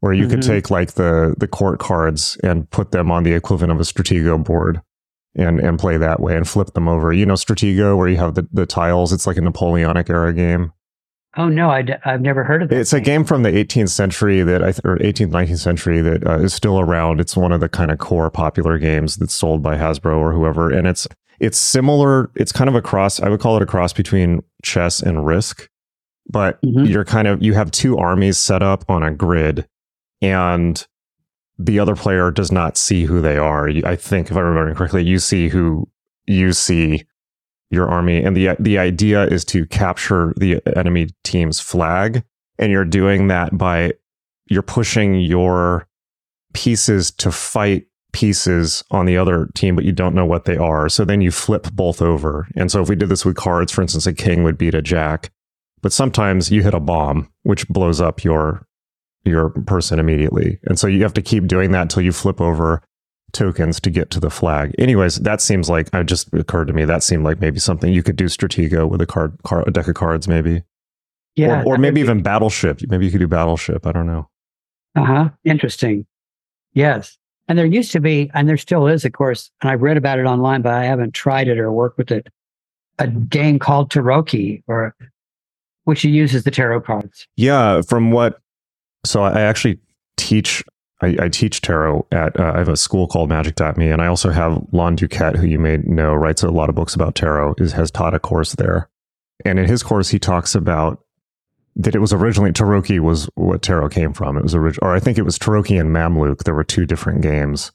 where you mm-hmm. could take like the the court cards and put them on the equivalent of a Stratego board and and play that way and flip them over. You know, Stratego, where you have the, the tiles. It's like a Napoleonic era game. Oh no, i d- I've never heard of it. It's a game from the 18th century that I th- or 18th 19th century that uh, is still around. It's one of the kind of core popular games that's sold by Hasbro or whoever, and it's it's similar. It's kind of a cross. I would call it a cross between chess and Risk, but mm-hmm. you're kind of you have two armies set up on a grid and the other player does not see who they are. I think, if I remember correctly, you see who you see your army, and the the idea is to capture the enemy team's flag, and you're doing that by you're pushing your pieces to fight pieces on the other team, but you don't know what they are. So then you flip both over. And so if we did this with cards, for instance, a king would beat a jack, but sometimes you hit a bomb, which blows up your your person immediately. And so you have to keep doing that until you flip over tokens to get to the flag. Anyways, that seems like it just occurred to me that seemed like maybe something you could do Stratego with a card, card a deck of cards maybe. Yeah. Or, or maybe even Battleship. Maybe you could do Battleship. I don't know. Uh-huh. Interesting. Yes. And there used to be, and there still is, of course, and I've read about it online, but I haven't tried it or worked with it, a game called Tarocchi or which uses the tarot cards. Yeah, from what so I actually teach I, I, teach tarot at uh, I have a school called Magick.me, and I also have Lon DuQuette, who you may know writes a lot of books about tarot, is has taught a course there. And in his course, he talks about that it was originally Tarocchi was what tarot came from. It was original, or I think it was Tarocchi and Mamluk. There were two different games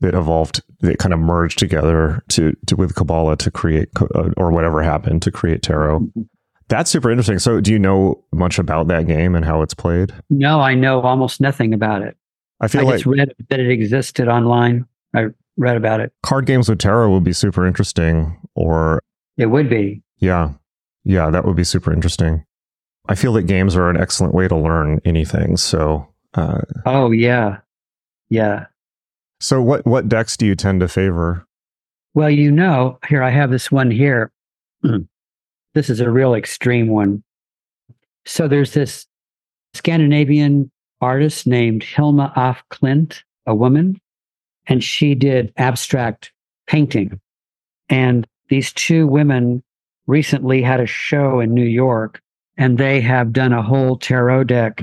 that evolved, that kind of merged together to, to with Kabbalah to create, uh, or whatever happened to create tarot. That's super interesting. So, do you know much about that game and how it's played? No, I know almost nothing about it. I feel I like just read that it existed online. I read about it. Card games with tarot would be super interesting, or it would be. Yeah, yeah, that would be super interesting. I feel that games are an excellent way to learn anything. So, uh, oh yeah, yeah. So, what what decks do you tend to favor? Well, you know, here I have this one here. (clears throat) This is a real extreme one. So there's this Scandinavian artist named Hilma af Klint, a woman, and she did abstract painting. And these two women recently had a show in New York and they have done a whole tarot deck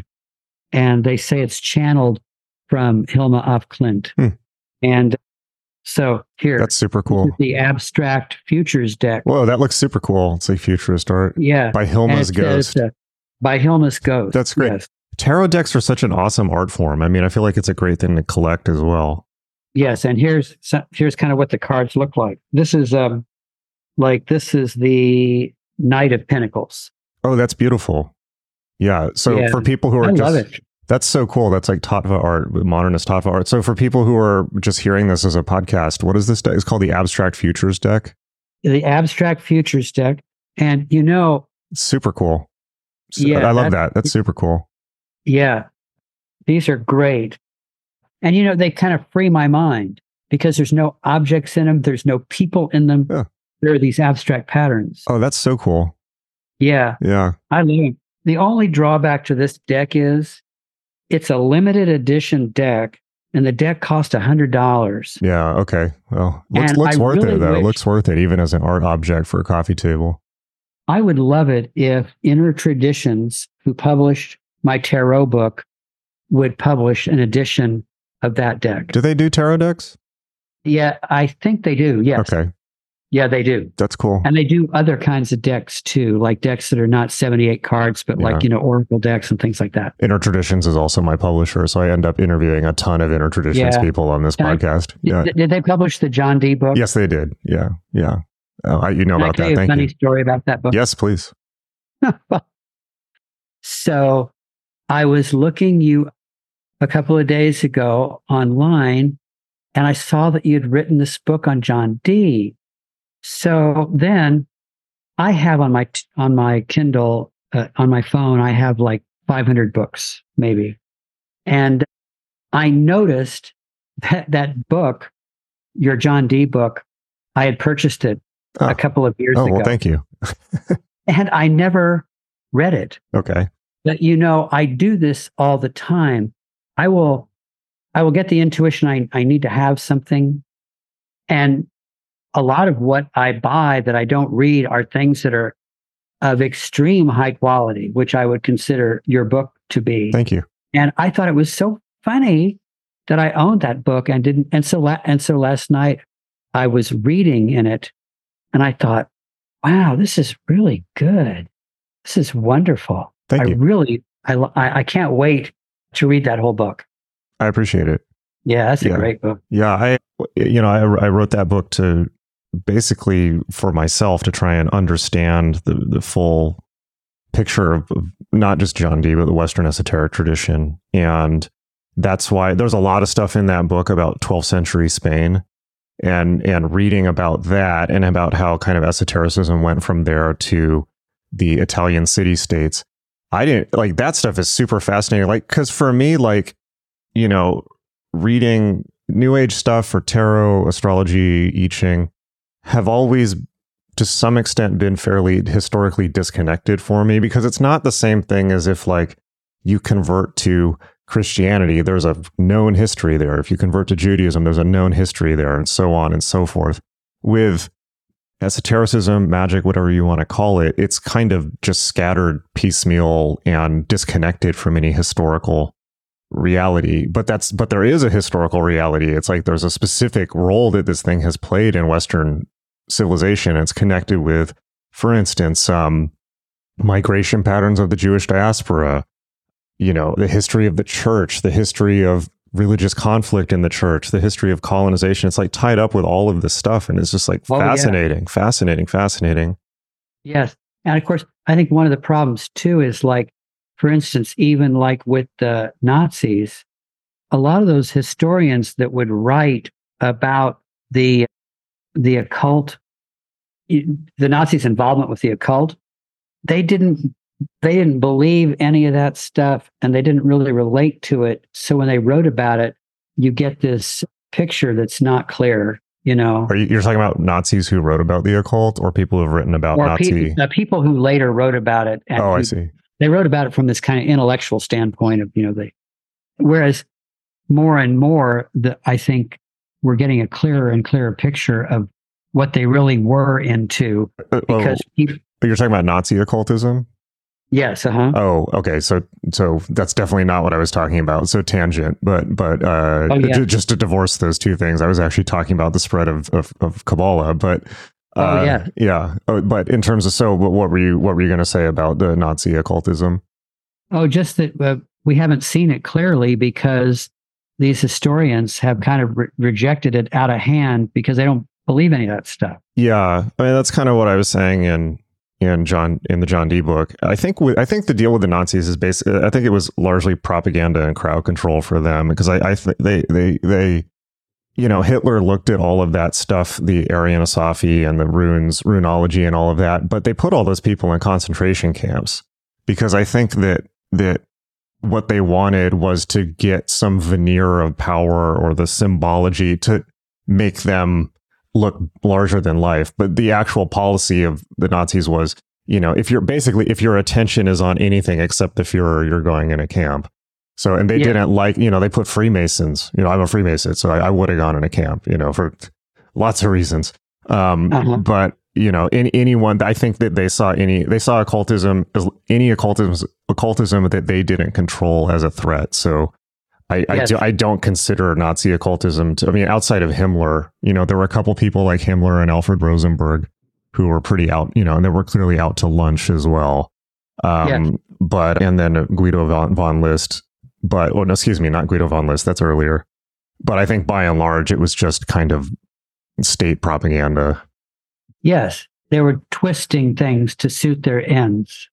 and they say it's channeled from Hilma af Klint. Hmm. And so here, that's super cool. The abstract futures deck. Whoa, that looks super cool. It's a futurist art. Yeah, by Hilma's Ghost. Says, uh, by Hilma's Ghost. That's great. Yes. Tarot decks are such an awesome art form. I mean, I feel like it's a great thing to collect as well. Yes, and here's here's kind of what the cards look like. This is um, Like this is the Knight of Pentacles. Oh, that's beautiful. Yeah. So Yeah. for people who are I just. That's so cool. That's like Tattva art, modernist Tattva art. So for people who are just hearing this as a podcast, what is this deck? It's called the Abstract Futures deck. The Abstract Futures deck. And you know, super cool. Yeah, I love that- that. That's super cool. yeah, these are great. And you know, they kind of free my mind because there's no objects in them, there's no people in them. Yeah. There are these abstract patterns. Oh, that's so cool. Yeah, Yeah. I love it. The only drawback to this deck is it's a limited edition deck, and the deck cost a hundred dollars. Yeah. Okay. Well, looks, And looks I worth really it though. Wish- looks worth it even as an art object for a coffee table. I would love it if Inner Traditions, who published my tarot book, would publish an edition of that deck. Do they do tarot decks? Yeah, I think they do. Yes. Okay. Yeah, they do. That's cool. And they do other kinds of decks too, like decks that are not 78 cards, but Yeah. like, you know, Oracle decks and things like that. Inner Traditions is also my publisher. So I end up interviewing a ton of Inner Traditions Yeah. people on this And podcast. Did, Yeah. did they publish the John Dee book? Yes, they did. Yeah. Yeah. Oh, I, you know Can I about tell that. you Thank funny you. story about that book? Yes, please. (laughs) so I was looking you a couple of days ago online and I saw that you'd written this book on John Dee. So then I have on my on my Kindle uh, on my phone I have like 500 books maybe. And I noticed that that book your John Dee book I had purchased it Oh. a couple of years Oh, ago well, thank you. (laughs) and I never read it Okay. But you know i do this all the time i will i will get the intuition i, I need to have something and a lot of what i buy that i don't read are things that are of extreme high quality which i would consider your book to be Thank you. and i thought it was so funny that i owned that book and didn't and so la- and so last night i was reading in it and i thought wow this is really good this is wonderful Thank I you. really, I, I, I can't wait to read that whole book. I appreciate it. Yeah, that's a Yeah. great book. Yeah, I you know, I I wrote that book to basically for myself to try and understand the the full picture of, of not just John Dee but the Western esoteric tradition, and that's why there's a lot of stuff in that book about 12th century Spain, and and reading about that and about how kind of esotericism went from there to the Italian city states. I didn't like that stuff is super fascinating. Like, because for me, like, you know, reading new age stuff or tarot, astrology, I Ching have always to some extent been fairly historically disconnected for me because it's not the same thing as if like you convert to Christianity, there's a known history there. If you convert to Judaism, there's a known history there, and so on and so forth. With esotericism, magic, whatever you want to call it, it's kind of just scattered piecemeal and disconnected from any historical reality but that's but there is a historical reality it's like there's a specific role that this thing has played in western civilization it's connected with for instance um migration patterns of the jewish diaspora you know the history of the church the history of religious conflict in the church the history of colonization it's like tied up with all of this stuff and it's just like Oh, yeah. fascinating fascinating fascinating Yes. And of course, I think one of the problems too is like, for instance, even like with the Nazis, a lot of those historians that would write about the the occult, the Nazis' involvement with the occult, they didn't they didn't believe any of that stuff and they didn't really relate to it. So when they wrote about it, you get this picture that's not clear, you know. are you you're talking about nazis who wrote about the occult or people who have written about nazi pe- people who later wrote about it. and oh i see they wrote about it from this kind of intellectual standpoint of you know they whereas more and more the i think we're getting a clearer and clearer picture of what they really were into Uh, oh, because people, you're talking about nazi occultism yes uh-huh Oh, okay. So, so that's definitely not what I was talking about. So tangent, but but uh, Oh, yeah. ju- just to divorce those two things, I was actually talking about the spread of of, of Kabbalah. But uh, Oh, yeah. yeah. Oh, but in terms of so, what, what were you what were you going to say about the Nazi occultism? oh just that uh, we haven't seen it clearly because these historians have kind of re- rejected it out of hand because they don't believe any of that stuff. Yeah, I mean that's kind of what I was saying in in John in the John Dee book. I think with, I think the deal with the Nazis is basically I think it was largely propaganda and crowd control for them because I, I th- they they they you know Hitler looked at all of that stuff, the Arianosophy and the runes, runology and all of that, but they put all those people in concentration camps because I think that that what they wanted was to get some veneer of power or the symbology to make them look larger than life. But the actual policy of the Nazis was, you know, if you're basically if your attention is on anything except the Fuhrer, you're going in a camp. So, and they yeah. didn't like, you know, they put Freemasons. You know, I'm a Freemason, so I, I would have gone in a camp, you know, for lots of reasons. Um, uh-huh. But you know, in, anyone, I think that they saw any, they saw occultism as any occultism, occultism that they didn't control as a threat. So, I, yes. I, do, I don't consider Nazi occultism to, I mean, outside of Himmler, you know, there were a couple people like Himmler and Alfred Rosenberg who were pretty out, you know, and they were clearly out to lunch as well. Um, yes. but, and then Guido von, von List, but, oh, no, excuse me, not Guido von List, that's earlier. But I think by and large, it was just kind of state propaganda. Yes. They were twisting things to suit their ends.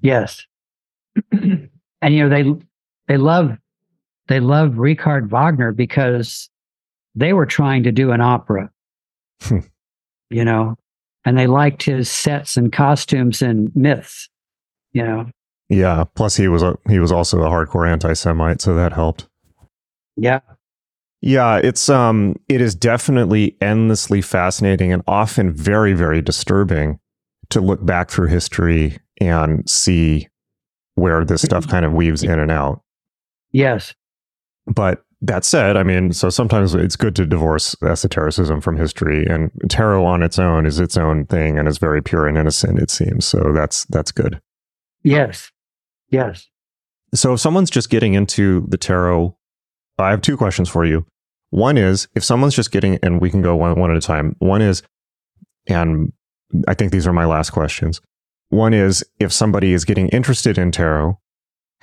Yes. (clears throat) and, you know, they, they love they loved Richard Wagner because they were trying to do an opera, hmm. you know, and they liked his sets and costumes and myths, you know. Yeah. Plus, he was a, he was also a hardcore anti-Semite, so that helped. Yeah. Yeah, it's um, it is definitely endlessly fascinating and often very, very disturbing to look back through history and see where this stuff kind of weaves in and out. Yes. But that said, I mean, so sometimes it's good to divorce esotericism from history, and tarot on its own is its own thing and is very pure and innocent. It seems so. That's that's good. Yes, yes. So if someone's just getting into the tarot, I have two questions for you. One is if someone's just getting, and we can go one one at a time. One is, and I think these are my last questions. One is if somebody is getting interested in tarot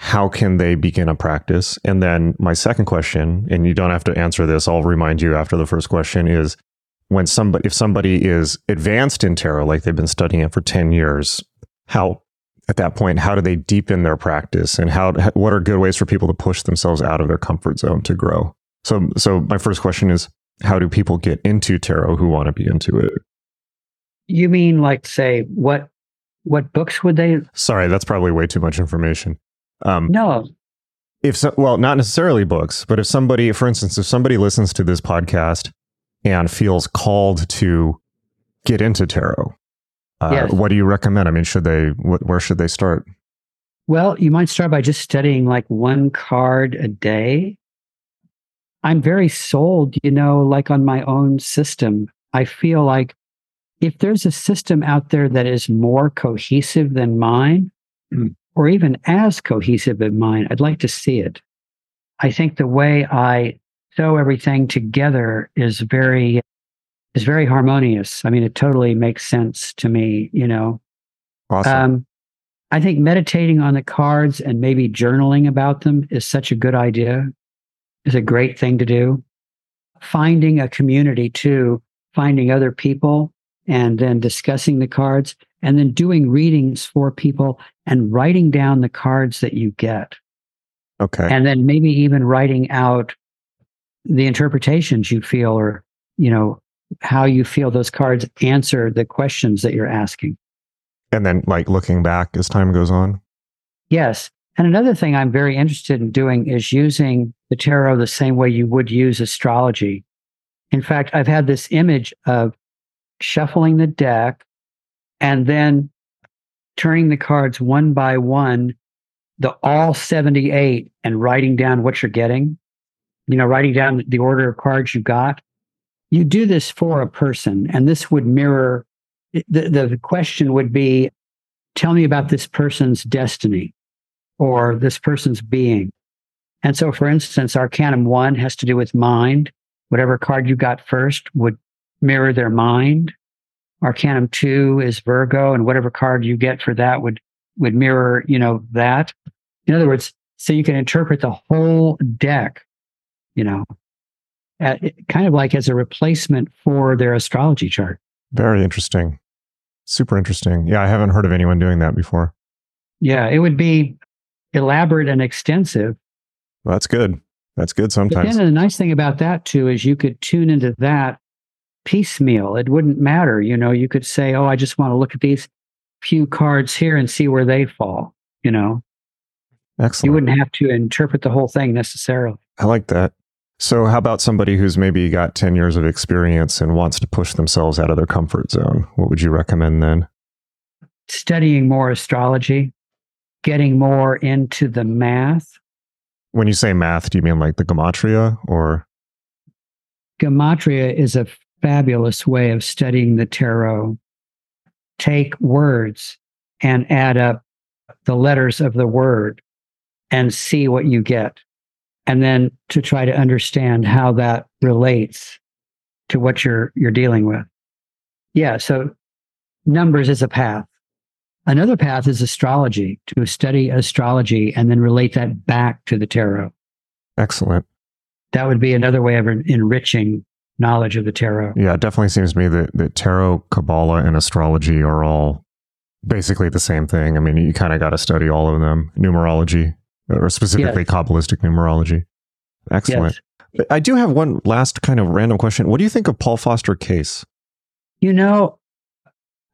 how can they begin a practice? And then my second question, and you don't have to answer this, I'll remind you after the first question is when somebody if somebody is advanced in tarot, like they've been studying it for 10 years, how at that point, how do they deepen their practice and how what are good ways for people to push themselves out of their comfort zone to grow? So so my first question is how do people get into tarot who want to be into it? You mean like say what what books would they Sorry, that's probably way too much information. Um, no. If so, well, not necessarily books, but if somebody, for instance, if somebody listens to this podcast and feels called to get into tarot, uh, yes. what do you recommend? I mean, should they? Wh- where should they start? Well, you might start by just studying like one card a day. I'm very sold, you know, like on my own system. I feel like if there's a system out there that is more cohesive than mine, or even as cohesive in mine, I'd like to see it. I think the way I sew everything together is very is very harmonious. I mean, it totally makes sense to me, you know. Awesome. Um, I think meditating on the cards and maybe journaling about them is such a good idea. Is a great thing to do. Finding a community too, finding other people and then discussing the cards and then doing readings for people and writing down the cards that you get. Okay. And then maybe even writing out the interpretations you feel or, you know, how you feel those cards answer the questions that you're asking. And then like looking back as time goes on. Yes. And another thing I'm very interested in doing is using the tarot the same way you would use astrology. In fact, I've had this image of shuffling the deck and then turning the cards one by one, the all 78 and writing down what you're getting, you know, writing down the order of cards you got. You do this for a person, and this would mirror the, the question would be tell me about this person's destiny or this person's being. And so, for instance, Arcanum 1 has to do with mind. Whatever card you got first would mirror their mind. Arcanum 2 is Virgo, and whatever card you get for that would would mirror, you know, that. In other words, so you can interpret the whole deck, you know. at, kind of like as a replacement for their astrology chart. Very interesting. Super interesting. Yeah, I haven't heard of anyone doing that before. Yeah, it would be elaborate and extensive. Well, that's good. That's good But sometimes. then the nice thing about that too is you could tune into that piecemeal. It wouldn't matter. You know, you could say, oh, I just want to look at these few cards here and see where they fall. You know, Excellent. you wouldn't have to interpret the whole thing necessarily. I like that. So, how about somebody who's maybe got 10 years of experience and wants to push themselves out of their comfort zone? What would you recommend then? Studying more astrology, getting more into the math. When you say math, do you mean like the gematria or? Gematria is a fabulous way of studying the tarot. Take words and add up the letters of the word and see what you get. And then to try to understand how that relates to what you're you're dealing with. Yeah, so numbers is a path. Another path is astrology, to study astrology and then relate that back to the tarot. Excellent. That would be another way of enriching knowledge of the tarot. Yeah, it definitely seems to me that, that tarot, Kabbalah, and astrology are all basically the same thing. I mean, you kind of got to study all of them. Numerology, or specifically Kabbalistic numerology. Excellent. Yes. I do have one last kind of random question. What do you think of Paul Foster Case? You know,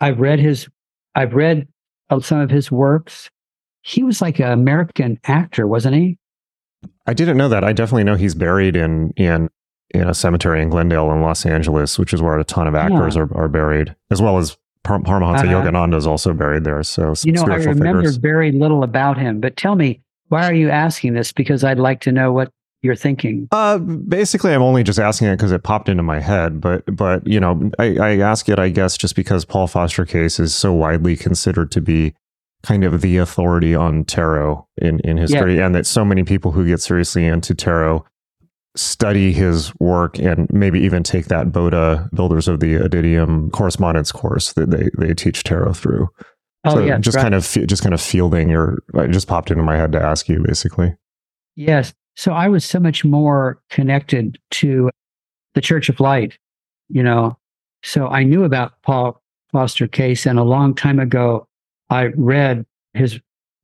I've read his, I've read uh, some of his works. He was like an American actor, wasn't he? I didn't know that. I definitely know he's buried in in in a cemetery in Glendale in Los Angeles, which is where a ton of actors are, are buried, as well as Par- Paramahansa Uh-huh. Yogananda is also buried there. So You know, I remember figures. very little about him, but tell me, why are you asking this? Because I'd like to know what you're thinking. Uh, basically, I'm only just asking it because it popped into my head. But but you know, I, I ask it, I guess, just because Paul Foster Case is so widely considered to be kind of the authority on tarot in in history, and that so many people who get seriously into tarot study his work and maybe even take that BOTA Builders of the Adytum correspondence course that they they teach tarot through. Oh, so yeah. just right. kind of just kind of fielding your. It just popped into my head to ask you, basically. Yes. So I was so much more connected to the Church of Light, you know. So I knew about Paul Foster Case, and a long time ago, I read his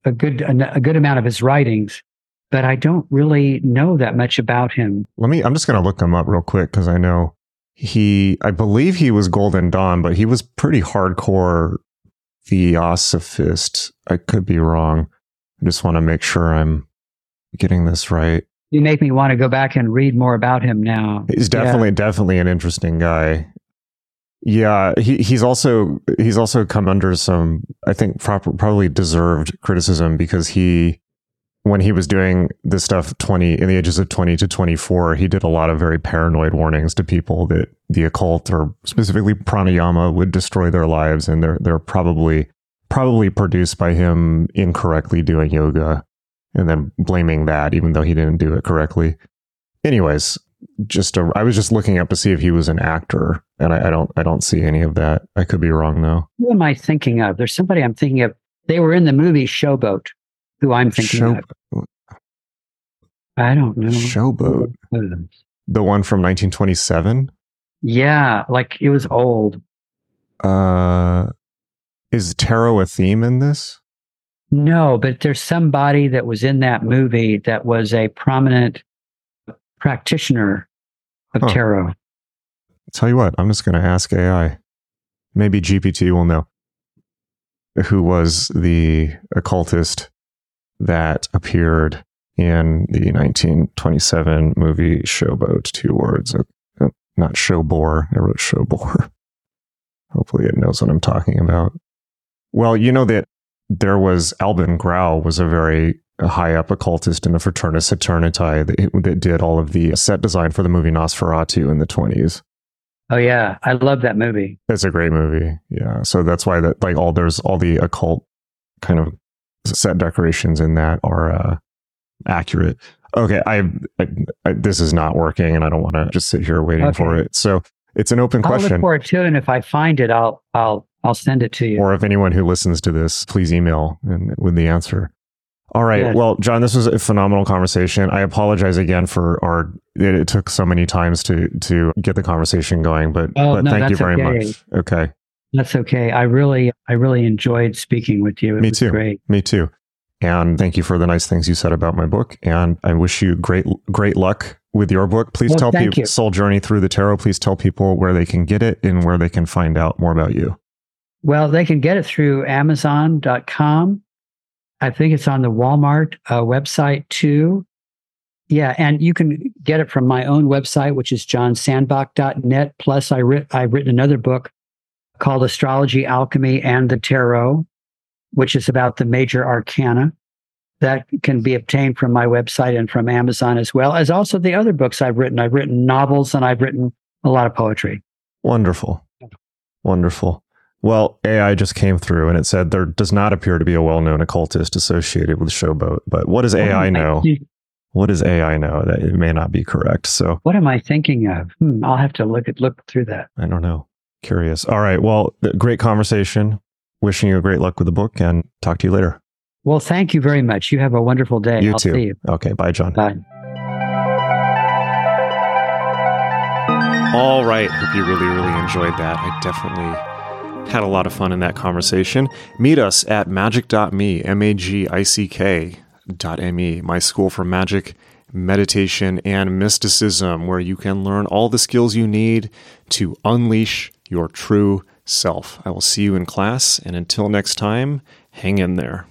a good a good amount of his writings, but I don't really know that much about him. Let me. I'm just going to look him up real quick because I know he. I believe he was Golden Dawn, but he was pretty hardcore theosophist. I could be wrong. I just want to make sure I'm getting this right. You make me want to go back and read more about him now. He's Yeah. definitely definitely an interesting guy. Yeah, he he's also he's also come under some I think proper, probably deserved criticism because he when he was doing this stuff 20 in the ages of 20 to 24 he did a lot of very paranoid warnings to people that the occult or specifically pranayama would destroy their lives and they're they're probably probably produced by him incorrectly doing yoga and then blaming that even though he didn't do it correctly anyways just a, I was just looking up to see if he was an actor, and I, I don't I don't see any of that. I could be wrong though. Who am I thinking of? There's somebody I'm thinking of. They were in the movie Showboat. Who I'm thinking Show, of? I don't know. Showboat, (laughs) the one from 1927. Yeah, like it was old. Uh, is tarot a theme in this? No, but there's somebody that was in that movie that was a prominent practitioner of Huh. tarot. Tell you what, I'm just going to ask AI. Maybe GPT will know who was the occultist that appeared in the 1927 movie Showboat. Two words, not showbore. I wrote showbore. (laughs) Hopefully, it knows what I'm talking about. Well, you know that there was Albin Grau was a very high up occultist in the Fraternitas Saturni that, that did all of the set design for the movie Nosferatu in the 20s. Oh yeah, I love that movie. It's a great movie. Yeah. So that's why that like all there's all the occult kind of set decorations in that are uh, accurate. Okay, I, I, I this is not working, and I don't want to just sit here waiting for it. So it's an open I'll look question. for it too, and if I find it, I'll I'll I'll send it to you. Or if anyone who listens to this, please email and with the answer. All right. Yes. Well, John, this was a phenomenal conversation. I apologize again for our. It, it took so many times to to get the conversation going, but Oh, but no, thank you very okay. much. Okay, That's okay. I really, I really enjoyed speaking with you. It Me was too. Great. me too. And thank you for the nice things you said about my book. And I wish you great great luck with your book. Please Well, tell people. Soul Journey Through the Tarot. Please tell people where they can get it and where they can find out more about you. Well, they can get it through Amazon.com. I think it's on the Walmart uh, website too. Yeah, and you can get it from my own website, which is johnsandbach.net. Plus, I writ- I've written another book called Astrology, Alchemy, and the Tarot, which is about the major arcana. That can be obtained from my website and from Amazon as well as also the other books I've written. I've written novels and I've written a lot of poetry. Wonderful. Wonderful. Well, AI just came through and it said there does not appear to be a well known occultist associated with Showboat. But what does AI know? What does AI know? That it may not be correct. So What am I thinking of? Hmm, I'll have to look at look through that. I don't know. Curious. All right. Well, great conversation. Wishing you great luck with the book and talk to you later. Well, thank you very much. You have a wonderful day. You I'll too. see you. Okay. Bye, John. Bye. All right. Hope you really, really enjoyed that. I definitely had a lot of fun in that conversation. Meet us at Magick.me, M A G I C K dot M-E, my school for magic, meditation, and mysticism, where you can learn all the skills you need to unleash your true self. I will see you in class, and until next time, hang in there.